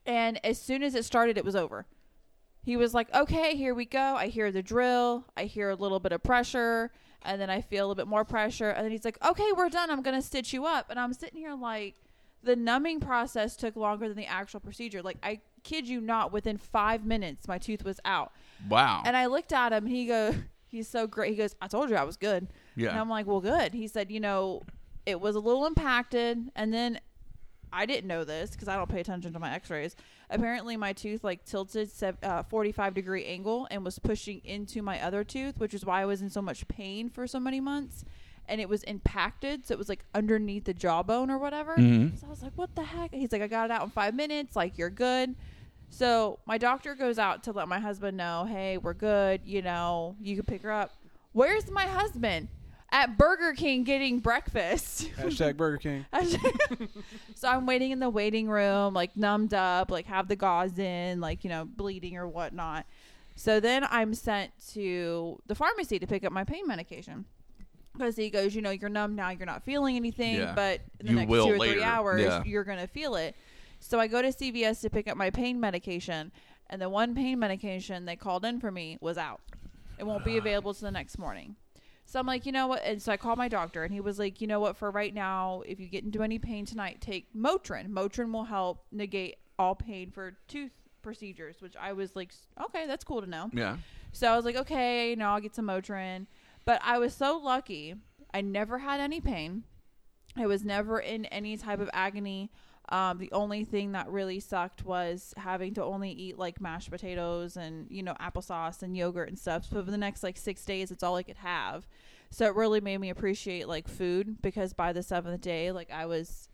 And as soon as it started, it was over. He was like, okay, here we go. I hear the drill. I hear a little bit of pressure. And then I feel a little bit more pressure. And then he's like, okay, we're done. I'm going to stitch you up. And I'm sitting here like, the numbing process took longer than the actual procedure. Like, I kid you not, within five minutes, my tooth was out. Wow. And I looked at him and he goes, he's so great. He goes, I told you I was good. Yeah. And I'm like, well, good. He said, you know, it was a little impacted. And then I didn't know this because I don't pay attention to my x rays. Apparently, my tooth like tilted sev- uh, 45 degree angle and was pushing into my other tooth, which is why I was in so much pain for so many months. And it was impacted. So it was like underneath the jawbone or whatever. Mhm. So I was like, what the heck? He's like, I got it out in five minutes. Like, you're good. So my doctor goes out to let my husband know, hey, we're good. You know, you can pick her up. Where's my husband? At Burger King getting breakfast. Hashtag Burger King. so I'm waiting in the waiting room, like numbed up, like have the gauze in, like, you know, bleeding or whatnot. So then I'm sent to the pharmacy to pick up my pain medication. Because he goes, you know, you're numb now, you're not feeling anything, Yeah. but in the You next will two or three hours, Yeah. you're going to feel it. So I go to CVS to pick up my pain medication, and the one pain medication they called in for me was out. It won't be ah. available till the next morning. So I'm like, you know what? And so I called my doctor, and he was like, you know what? For right now, if you get into any pain tonight, take Motrin. Motrin will help negate all pain for tooth procedures, which I was like, okay, that's cool to know. yeah. So I was like, okay, you know, I'll get some Motrin. But I was so lucky. I never had any pain. I was never in any type of agony. Um, the only thing that really sucked was having to only eat like mashed potatoes and you know applesauce and yogurt and stuff. So for the next like six days, it's all I could have. So it really made me appreciate like food because by the seventh day, like I was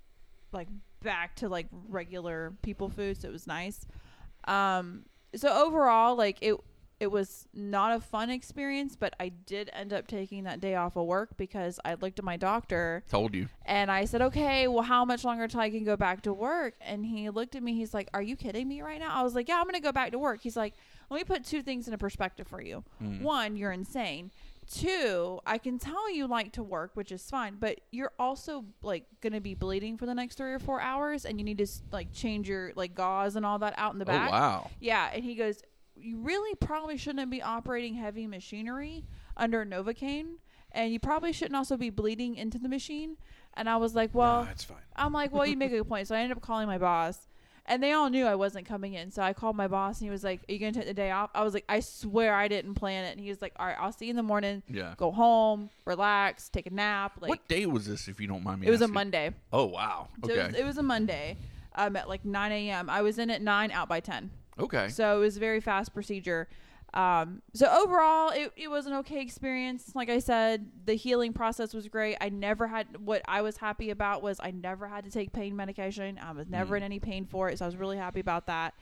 like back to like regular people food. So it was nice. Um, so overall, like it it was not a fun experience, but I did end up taking that day off of work because I looked at my doctor Told you. and I said, "Okay, well, how much longer till I can go back to work?" And he looked at me. He's like, "Are you kidding me right now?" I was like, "Yeah, I'm gonna go back to work." He's like, "Let me put two things into perspective for you. Mm. One, you're insane. Two, I can tell you like to work, which is fine, but you're also like gonna be bleeding for the next three or four hours, and you need to like change your like gauze and all that out in the Oh back." wow. Yeah, and he goes, "You really probably shouldn't be operating heavy machinery under Novocaine, and you probably shouldn't also be bleeding into the machine." And I was like, "Well, nah, fine. I'm like, well, you make a good point. So I ended up calling my boss, and they all knew I wasn't coming in. So I called my boss, and he was like, "Are you gonna take the day off?" I was like, "I swear I didn't plan it." And he was like, "All right, I'll see you in the morning. Yeah. Go home, relax, take a nap." Like what day was this, if you don't mind me? it was a? Monday. Oh wow. So Okay. it, was, it was a Monday. Um, at like 9 a.m. I was in at nine, out by 10. Okay. So it was a very fast procedure. Um, so overall, it, it was an okay experience. Like I said, the healing process was great. I never had what I was happy about was I never had to take pain medication. I was never Mm. in any pain for it, so I was really happy about that.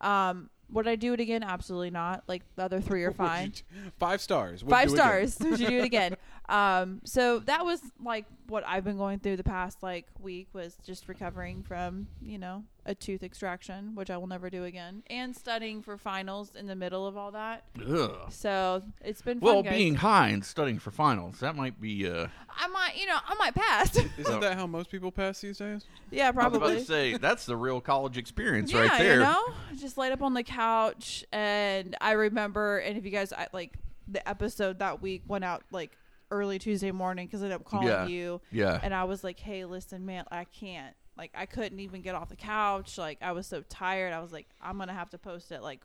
Um, would I do it again? Absolutely not. Like the other three are fine. Five stars. Would Five stars. Would you do it again? Um, so that was like what I've been going through the past like week was just recovering from you know a tooth extraction, which I will never do again, and studying for finals in the middle of all that. Ugh. So it's been fun. Well, guys. being high and studying for finals, that might be. uh I might, you know, I might pass. Isn't that how most people pass these days? yeah, probably. I was about probably. to say that's the real college experience yeah, right there. you know, just laid up on the couch, and I remember, and if you guys I, like the episode that week went out like early Tuesday morning because I ended up calling Yeah. you. Yeah. and I was like, "Hey, listen, man, I can't. Like, I couldn't even get off the couch. Like, I was so tired. I was like, I'm gonna have to post at like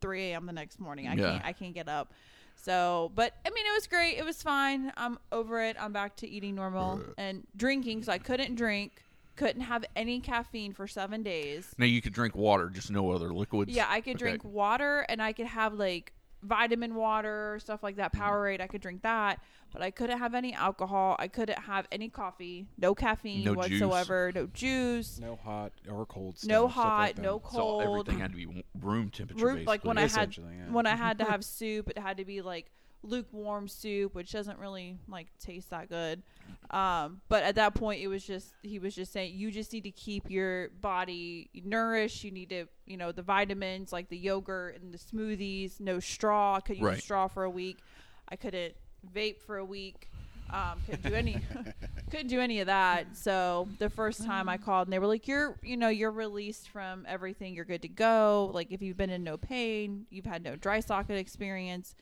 3 a.m. the next morning. I Yeah. can't. I can't get up. So, but I mean, it was great. It was fine. I'm over it. I'm back to eating normal and drinking. So I couldn't drink. Couldn't have any caffeine for seven days. Now you could drink water, just no other liquids. Yeah, I could Okay. drink water and I could have like vitamin water, stuff like that, Mm-hmm. Powerade. I could drink that, but I couldn't have any alcohol. I couldn't have any coffee, no caffeine No juice. whatsoever, no juice, No hot or cold stuff. no stuff hot, like that. no So cold. everything had to be w- room temperature. Root- like when I had Essentially, yeah. when I had to have soup, it had to be like lukewarm soup, which doesn't really like taste that good. Um, but at that point, it was just he was just saying you just need to keep your body nourished. You need to you know the vitamins like the yogurt and the smoothies. No straw. I could use Right. straw for a week. I couldn't vape for a week. Um, couldn't do any couldn't do any of that. So the first time I called and they were like, You're you know, you're released from everything, you're good to go. Like if you've been in no pain, you've had no dry socket experience.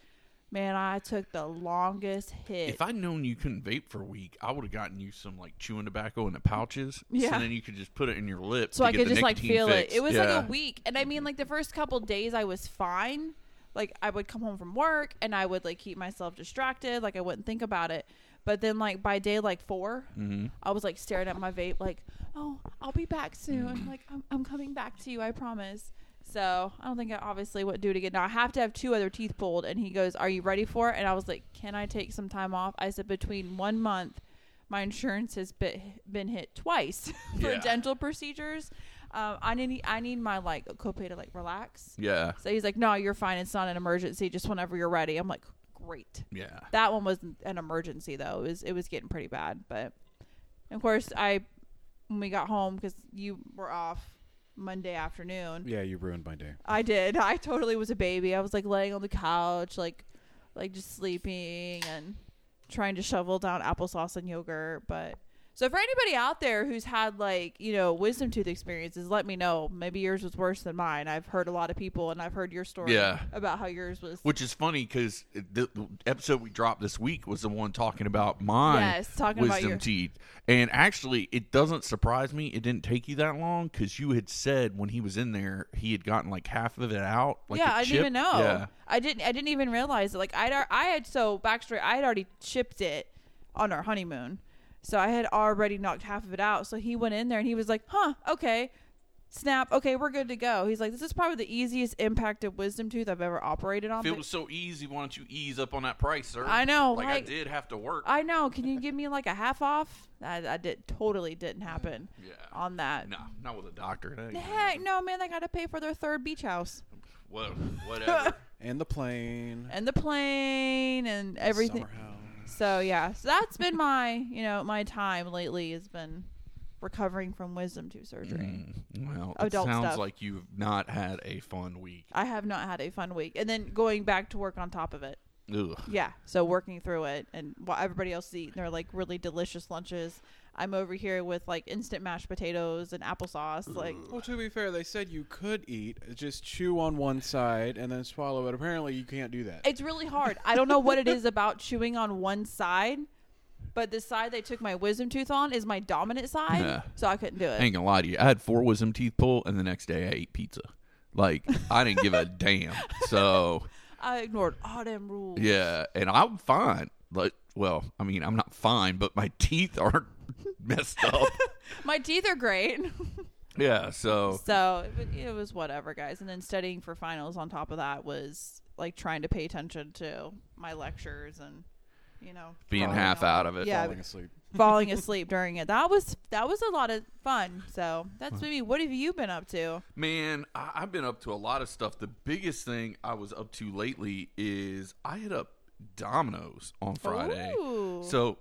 Man, I took the longest hit. If I'd known you couldn't vape for a week, I would have gotten you some like chewing tobacco in the pouches. Yeah. So then you could just put it in your lips. so I could just like feel fix. it. It was Yeah. like a week. And I mean like the first couple days I was fine. Like I would come home from work and I would like keep myself distracted, like I wouldn't think about it. But then like by day like 4, Mhm. I was like staring at my vape, like, "Oh, I'll be back soon. Like, I'm, I'm coming back to you. I promise." So I don't think I obviously would do it again. Now I have to have two other teeth pulled, and he goes, "Are you ready for it?" And I was like, "Can I take some time off?" I said, "Between one month, my insurance has been been hit twice for Yeah. dental procedures. Um, I need I need my like copay to like relax." Yeah. So he's like, "No, you're fine. It's not an emergency. Just whenever you're ready." I'm like, "Great." Yeah. That one wasn't an emergency though. It was it was getting pretty bad. But of course, I when we got home because you were off Monday afternoon. Yeah, you ruined my day. I did. I totally was a baby. I was like laying on the couch, like like just sleeping and trying to shovel down applesauce and yogurt. But so for anybody out there who's had like you know wisdom tooth experiences, let me know. Maybe yours was worse than mine. I've heard a lot of people, and I've heard your story Yeah. about how yours was. Which is funny because the, episode we dropped this week was the one talking about mine Yes, talking about wisdom your- teeth. And actually, it doesn't surprise me. It didn't take you that long because you had said when he was in there, he had gotten like half of it out. Like yeah, I chip. didn't even know. Yeah. I didn't. I didn't even realize it. Like I'd, I had so backstory. I had already chipped it on our honeymoon, so I had already knocked half of it out. So he went in there and he was like, "Huh, okay, snap, okay, we're good to go." He's like, "This is probably the easiest impacted wisdom tooth I've ever operated on." If it was so easy, why don't you ease up on that price, sir? I know, Like, I did have to work. I know. Can you give me like a half off? I, I did. Totally didn't happen yeah. on that. No, not with a doctor. That Heck no, man! They got to pay for their third beach house. what, whatever. And the plane. and the plane and everything. Summer house. So yeah, so that's been my you know my time lately has been recovering from wisdom tooth surgery. Mm, well, it Adult sounds stuff. like you've not had a fun week. I have not had a fun week, and then going back to work on top of it. Ugh. Yeah, so working through it, and while everybody else is eating their like really delicious lunches, I'm over here with like instant mashed potatoes and applesauce. Like, Well, to be fair, they said you could eat, just chew on one side and then swallow it. Apparently, you can't do that. it's really hard. I don't know what it is about chewing on one side, but the side they took my wisdom tooth on is my dominant side, Yeah. so I couldn't do it. I ain't gonna lie to you. I had four wisdom teeth pulled, and the next day I ate pizza. Like I didn't give a damn. So I ignored all them rules. yeah, and I'm fine. Like, well, I mean, I'm not fine, but my teeth aren't messed up. My teeth are great. yeah. So So it, it was whatever, guys. And then studying for finals on top of that was like trying to pay attention to my lectures and you know being following half on- out of it. Yeah, Falling asleep. falling asleep during it. That was that was a lot of fun. So that's me. What have you been up to? Man, I- I've been up to a lot of stuff. The biggest thing I was up to lately is I hit up Domino's on Friday. Ooh. So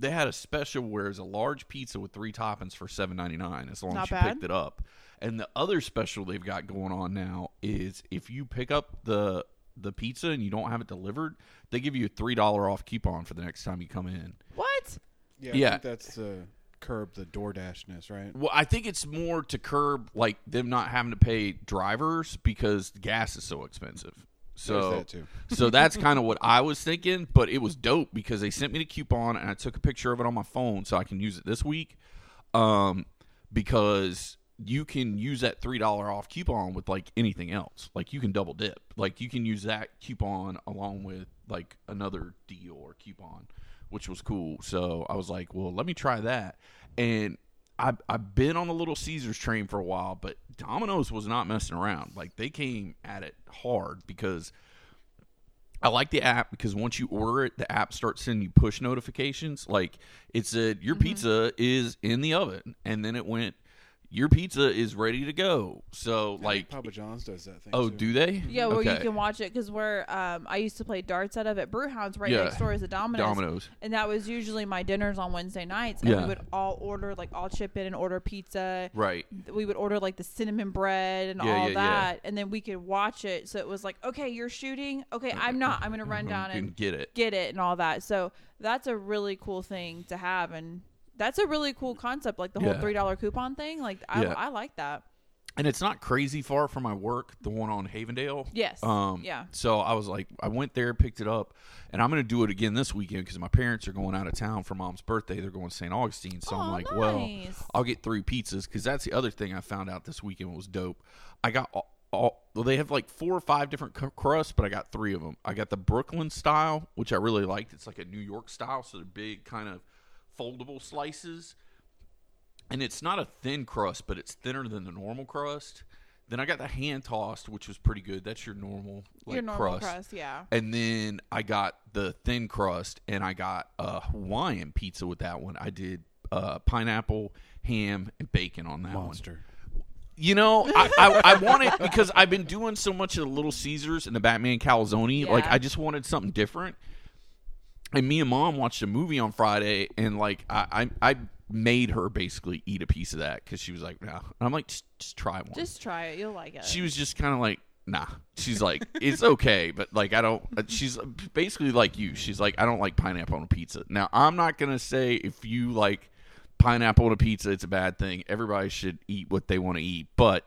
they had a special where it's a large pizza with three toppings for seven ninety nine as long Not as you bad. picked it up. And the other special they've got going on now is if you pick up the the pizza and you don't have it delivered, they give you a three dollar off coupon for the next time you come in. What? Yeah, Yeah. I think that's to curb the DoorDashness, right? Well, I think it's more to curb like them not having to pay drivers because gas is so expensive. So that too. so that's kind of what I was thinking, but it was dope because they sent me the coupon and I took a picture of it on my phone so I can use it this week. Um, because you can use that three dollar off coupon with like anything else. Like you can double dip. Like you can use that coupon along with like another deal or coupon, which was cool. So I was like, well, let me try that. And I've, I've been on the Little Caesars train for a while, but Domino's was not messing around. Like they came at it hard because I like the app because once you order it, the app starts sending you push notifications. Like it said, your mm-hmm. pizza is in the oven, and then it went, your pizza is ready to go. So I like, Papa John's does that thing. oh, too. do they? Yeah, where you can watch it because where um, I used to play darts out of at Brewhouse right Yeah. next door is a Domino's. Domino's. And that was usually my dinners on Wednesday nights. And Yeah. we would all order, like, all chip in and order pizza. Right. We would order, like, the cinnamon bread and Yeah, all yeah, that. And then we could watch it. So it was like, okay, you're shooting. Okay, I'm not. I'm going to run down and get it. get it and all that. So that's a really cool thing to have. And that's a really cool concept, like the whole Yeah. $3 coupon thing. Like, I, Yeah. I like that. And it's not crazy far from my work, the one on Havendale. Yes. Um, Yeah. So I was like, I went there, picked it up, and I'm going to do it again this weekend because my parents are going out of town for mom's birthday. They're going to St. Augustine. So I'm Aw, like, well, nice. I'll get three pizzas because that's the other thing I found out this weekend was dope. I got all, all well, they have like four or five different cu- crusts, but I got three of them. I got the Brooklyn style, which I really liked. It's like a New York style, so they're big, kind of foldable slices and it's not a thin crust, but it's thinner than the normal crust. Then I got the hand tossed, which was pretty good. That's your normal like Your normal crust. crust, yeah. And then I got the thin crust, and I got a Hawaiian pizza with that one. I did uh, pineapple, ham, and bacon on that one. Monster. You know, I, I, I want it because I've been doing so much of the Little Caesars and the Batman calzone. Like, I just wanted something different. And me and mom watched a movie on Friday, and like I, I, I made her basically eat a piece of that because she was like, "No," and I'm like, "Just, just try one." Just try it. You'll like it. she was just kind of like, "Nah." She's like, "It's okay," but like I don't. uh, She's basically like you. She's like, "I don't like pineapple on a pizza." Now I'm not gonna say if you like pineapple on a pizza, it's a bad thing. Everybody should eat what they want to eat, but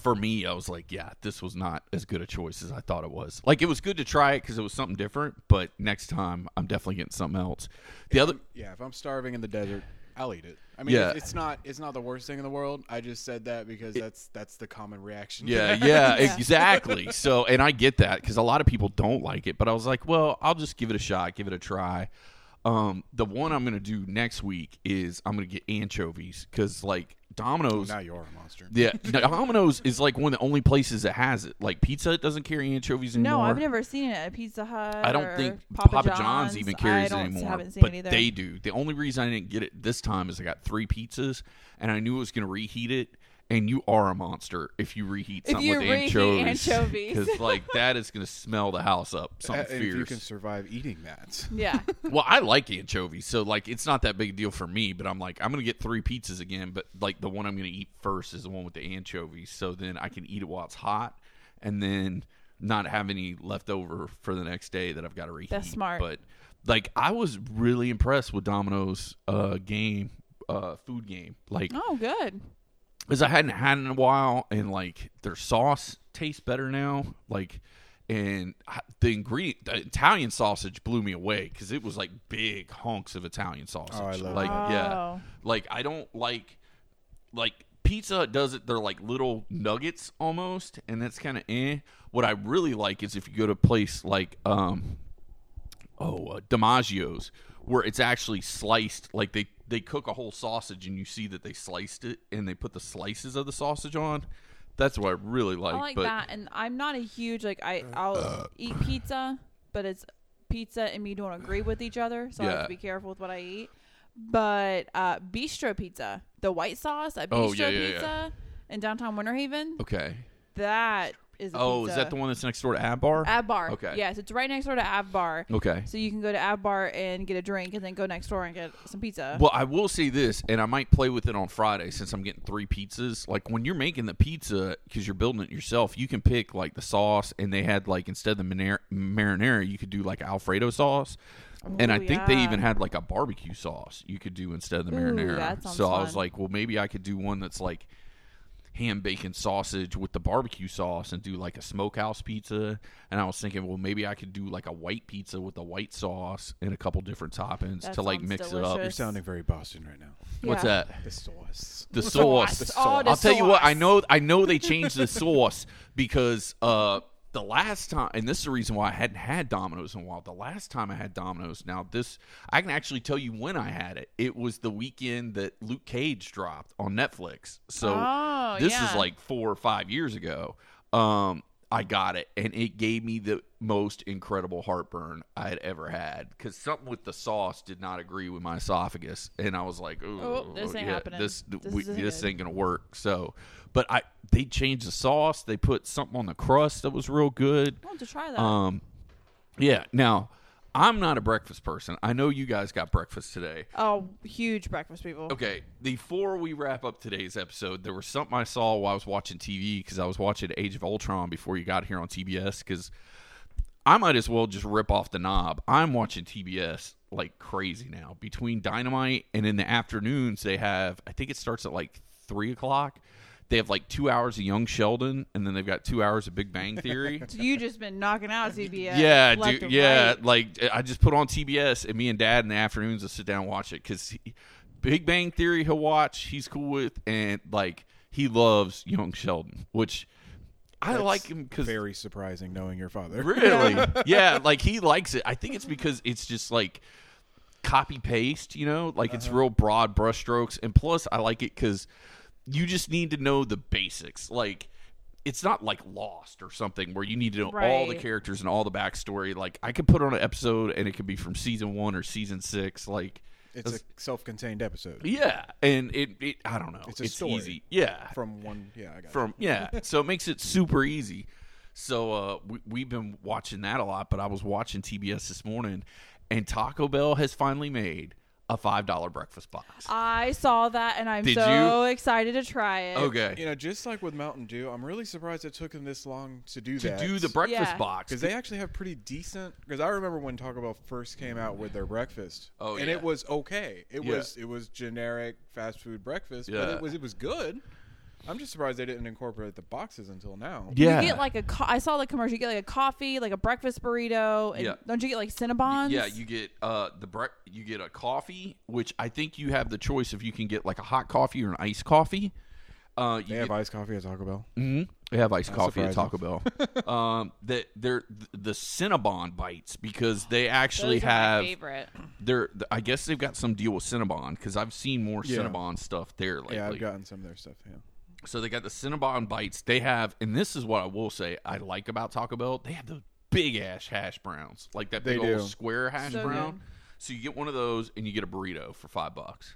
for me, I was like, yeah, this was not as good a choice as I thought it was. Like, it was good to try it because it was something different, but next time, I'm definitely getting something else. The other, Yeah, if I'm starving in the desert, I'll eat it. I mean, Yeah. it's, it's not it's not the worst thing in the world. I just said that because that's that's the common reaction. yeah, yeah, Yeah. exactly. So, and I get that because a lot of people don't like it, but I was like, well, I'll just give it a shot, give it a try. Um, the one I'm gonna do next week is I'm gonna get anchovies because like Domino's. now you're a monster. Yeah, Domino's is like one of the only places that has it. Like Pizza Hut doesn't carry anchovies anymore. no, I've never seen it at Pizza Hut. I don't or think Papa, Papa, John's. John's, even carries it don't, anymore. Haven't seen but it either. they do. The only reason I didn't get it this time is I got three pizzas and I knew it was going to reheat it. And you are a monster if you reheat If something you with reheat anchovies. anchovies. Because like that is going to smell the house up. Uh, Something if you can survive eating that. Yeah. well, I like anchovies, so like it's not that big a deal for me. But I'm like, I'm gonna get three pizzas again, but like the one I'm gonna eat first is the one with the anchovies, so then I can eat it while it's hot, and then not have any left over for the next day that I've got to reheat. That's smart. But like, I was really impressed with Domino's uh, game, uh, food game, like oh, good. Because I hadn't had it in a while, and like their sauce tastes better now. Like, and the ingredient, the Italian sausage blew me away because it was like big hunks of Italian sausage. Oh, I love like, that. yeah, like I don't like like Pizza does it. They're like little nuggets almost, and that's kind of eh. What I really like is if you go to a place like um oh uh, DiMaggio's where it's actually sliced like they they cook a whole sausage and you see that they sliced it and they put the slices of the sausage on that's what i really like, I like but that, and I'm not a huge like I I'll eat pizza, but it's pizza and me don't agree with each other, so I have to be careful with what I eat. But uh, bistro pizza, the white sauce at bistro Oh, yeah, yeah, pizza yeah. in downtown Winter Haven, okay that is. A oh pizza. is that the one that's next door to ab bar Ab Bar? Okay. Yes, it's right next door to Ab Bar. okay So you can go to Ab Bar and get a drink, and then go next door and get some pizza. Well, I will say this, and I might play with it on Friday since I'm getting three pizzas. Like when you're making the pizza because you're building it yourself, you can pick like the sauce, and they had like instead of the marinara, marinara you could do like Alfredo sauce. and I Ooh, think they even had like a barbecue sauce you could do instead of the Ooh, marinara. so I was like, well, maybe I could do one that's like ham bacon sausage with the barbecue sauce and do like a smokehouse pizza. And I was thinking, well, maybe I could do like a white pizza with the white sauce and a couple different toppings That to like sounds mix it up. You're sounding very Boston right now. What's that? The sauce. The The sauce. sauce. Oh, the I'll tell you what. I know. I know they changed the sauce because uh, the last time, and this is the reason why I hadn't had Domino's in a while. The last time I had Domino's, now this I can actually tell you when I had it. It was the weekend that Luke Cage dropped on Netflix. So Oh, this yeah. is like four or five years ago. Um, I got it, and it gave me the most incredible heartburn I had ever had because something with the sauce did not agree with my esophagus, and I was like, Oh, this ain't yeah, happening. This This we, this ain't gonna work." So, but I they changed the sauce. They put something on the crust that was real good. I want to try that. Um, yeah. Now, I'm not a breakfast person. I know you guys got breakfast today. oh, huge breakfast people. Okay, before we wrap up today's episode, there was something I saw while I was watching TV because I was watching Age of Ultron before you got here on TBS because I might as well just rip off the knob. I'm watching TBS like crazy now. Between Dynamite and in the afternoons, they have, I think it starts at like 3 o'clock. They have like two hours of Young Sheldon, and then they've got two hours of Big Bang Theory. So you just been knocking out CBS. Yeah, left dude. and Yeah, right. like I just put on TBS, and me and Dad in the afternoons will sit down and watch it because Big Bang Theory he'll watch. He's cool with, and like he loves Young Sheldon, which I That's like him because Very surprising knowing your father. really, yeah, like he likes it. I think it's because it's just like copy paste, you know, like it's uh-huh. real broad brushstrokes, and plus I like it because you just need to know the basics, like. It's not like Lost or something where you need to know all the characters and all the backstory. Like I could put on an episode and it could be from season one or season six. Like It's a self-contained episode. yeah, and it, it I don't know. It's a story. easy. Yeah, From one, yeah, I got from yeah so it makes it super easy so uh we, we've been watching that a lot but i was watching tbs this morning and taco bell has finally made a five dollar breakfast box I saw that and I'm Did so excited to try it. okay You know, just like with Mountain Dew, I'm really surprised it took them this long to do to that. To do the breakfast Yeah. box because they actually have pretty decent. Because I remember when Taco Bell first came out with their breakfast, Oh, and yeah. it was okay. It Yeah. was it was generic fast food breakfast, but it was it was good. I'm just surprised they didn't incorporate the boxes until now. yeah You get like a co- I saw the commercial. You get like a coffee, like a breakfast burrito, and Yeah. don't you get like Cinnabons? yeah you get uh the bre- you get a coffee which i think you have the choice if you can get like a hot coffee or an iced coffee uh you They get- have iced coffee at Taco Bell. hmm They have iced Not coffee at. Taco Bell. um, that they're the Cinnabon bites because they actually Those are my have favorite. they're. I guess they've got some deal with Cinnabon because I've seen more Yeah. Cinnabon stuff there lately. Yeah, I've gotten some of their stuff. Yeah. So they got the Cinnabon bites. They have, and this is what I will say I like about Taco Bell. They have the big ass hash browns, like that They big old do. square hash So brown. good. So you get one of those and you get a burrito for five bucks.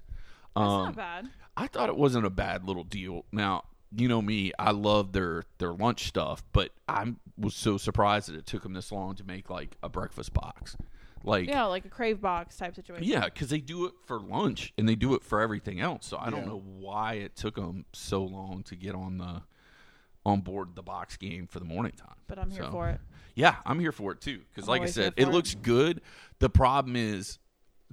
That's Um, not bad. I thought it wasn't a bad little deal. Now, you know me, I love their their lunch stuff, but I was so surprised that it took them this long to make like a breakfast box. Like Yeah, like a crave box type situation. yeah, because they do it for lunch and they do it for everything else. So I don't know why it took them so long to get on the on board the box game for the morning time. But I'm here So, for it. Yeah, I'm here for it too. Because like I said, it it. looks good. The problem is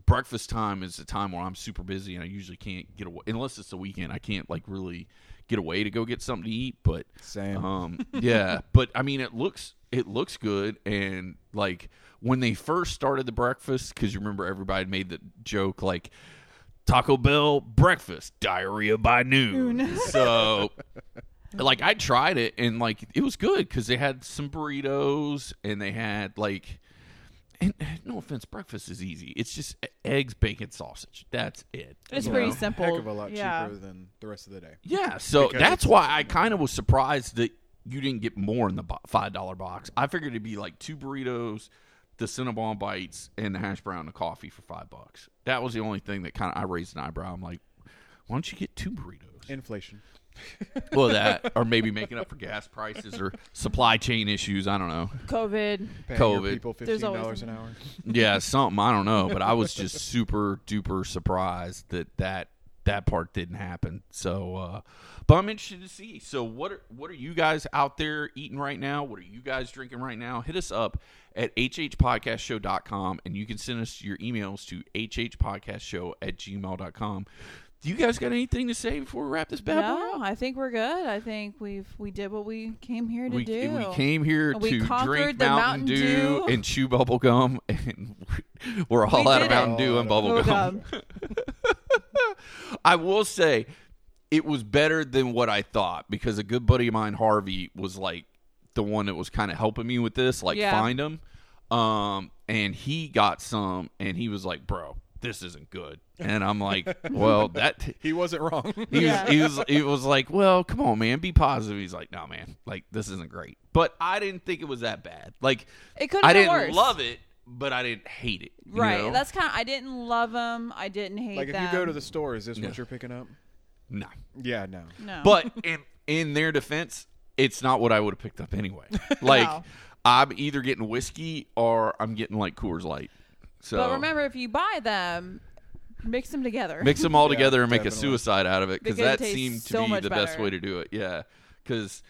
breakfast time is the time where I'm super busy and I usually can't get away unless it's the weekend. I can't like really get away to go get something to eat. But Same. um, yeah, but I mean, it looks it looks good, and like when they first started the breakfast, because you remember everybody made the joke like Taco Bell breakfast diarrhea by noon. so, like, I tried it, and like it was good because they had some burritos, and they had like. And uh, no offense, breakfast is easy. It's just eggs, bacon, sausage. That's it. It's you pretty know? simple. Heck of a lot yeah. cheaper than the rest of the day. Yeah, so Because that's why I kind of was surprised that you didn't get more in the five dollar box. I figured it'd be like two burritos, the Cinnabon bites, and the hash brown and a coffee for five bucks. That was the only thing that kind of I raised an eyebrow. I'm like, why don't you get two burritos? Inflation. well, that or maybe making up for gas prices or supply chain issues. I don't know. COVID. Paying COVID. Your people There's fifteen always dollars a- an hour. Yeah, something I don't know, but I was just super duper surprised that that that part didn't happen. So, uh, but I'm interested to see. So, what are what are you guys out there eating right now? What are you guys drinking right now? Hit us up at hhpodcastshow.com and you can send us your emails to hhpodcastshow at gmail.com. Do you guys got anything to say before we wrap this bad No, up? I think we're good. I think we've we did what we came here to We, do. we came here We to drink the Mountain, Mountain Dew, Dew. and chew bubble gum, and we're all We out of it. Mountain Dew and bubble Bubble gum. gum. I will say it was better than what I thought because a good buddy of mine, Harvey, was like the one that was kind of helping me with this, like Yeah. find them. Um, and he got some, and he was like, "Bro, this isn't good." And I'm like, "Well, that." He wasn't wrong. He was, he was he was like, well, come on, man, be positive. He's like, no, man, like this isn't great. But I didn't think it was that bad. Like It could I didn't worse. love it, but I didn't hate it. you Right. know? That's kind of. I didn't love them. I didn't hate like if them. you go to the store, is this Yeah. what you're picking up? no. Yeah, no. no. But in in their defense, it's not what I would have picked up anyway. Like No. I'm either getting whiskey or I'm getting like Coors Light. So but remember, if you buy them, mix them together. mix them all Yeah, together and make a suicide out of it because Because that seemed to so be much the best way to do it. Yeah, because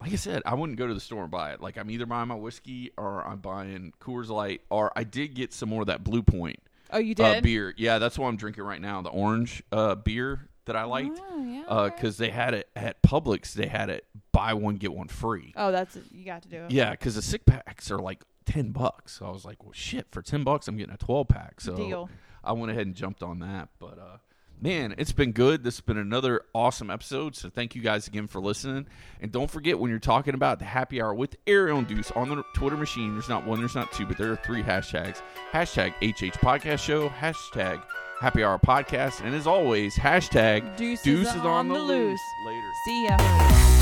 like I said, I wouldn't go to the store and buy it. Like I'm either buying my whiskey or I'm buying Coors Light, or I did get some more of that Blue Point oh, you uh, did. beer. Yeah, that's what I'm drinking right now. The orange uh, beer that I liked Oh, yeah. okay. because they had it at Publix. They had it buy one get one free. oh, that's you got to do it. Yeah, because the six packs are like ten bucks. So I was like, well, shit, for ten bucks, I'm getting a twelve pack. So Deal. I went ahead and jumped on that. But uh, man, it's been good. This has been another awesome episode. So thank you guys again for listening. And don't forget when you're talking about the happy hour with Ariel and Deuce on the Twitter machine. There's not one, there's not two, but there are three hashtags. Hashtag HH Podcast Show. Hashtag Happy Hour Podcast. And as always, hashtag Deuces Deuces on on the the loose. Later. See ya.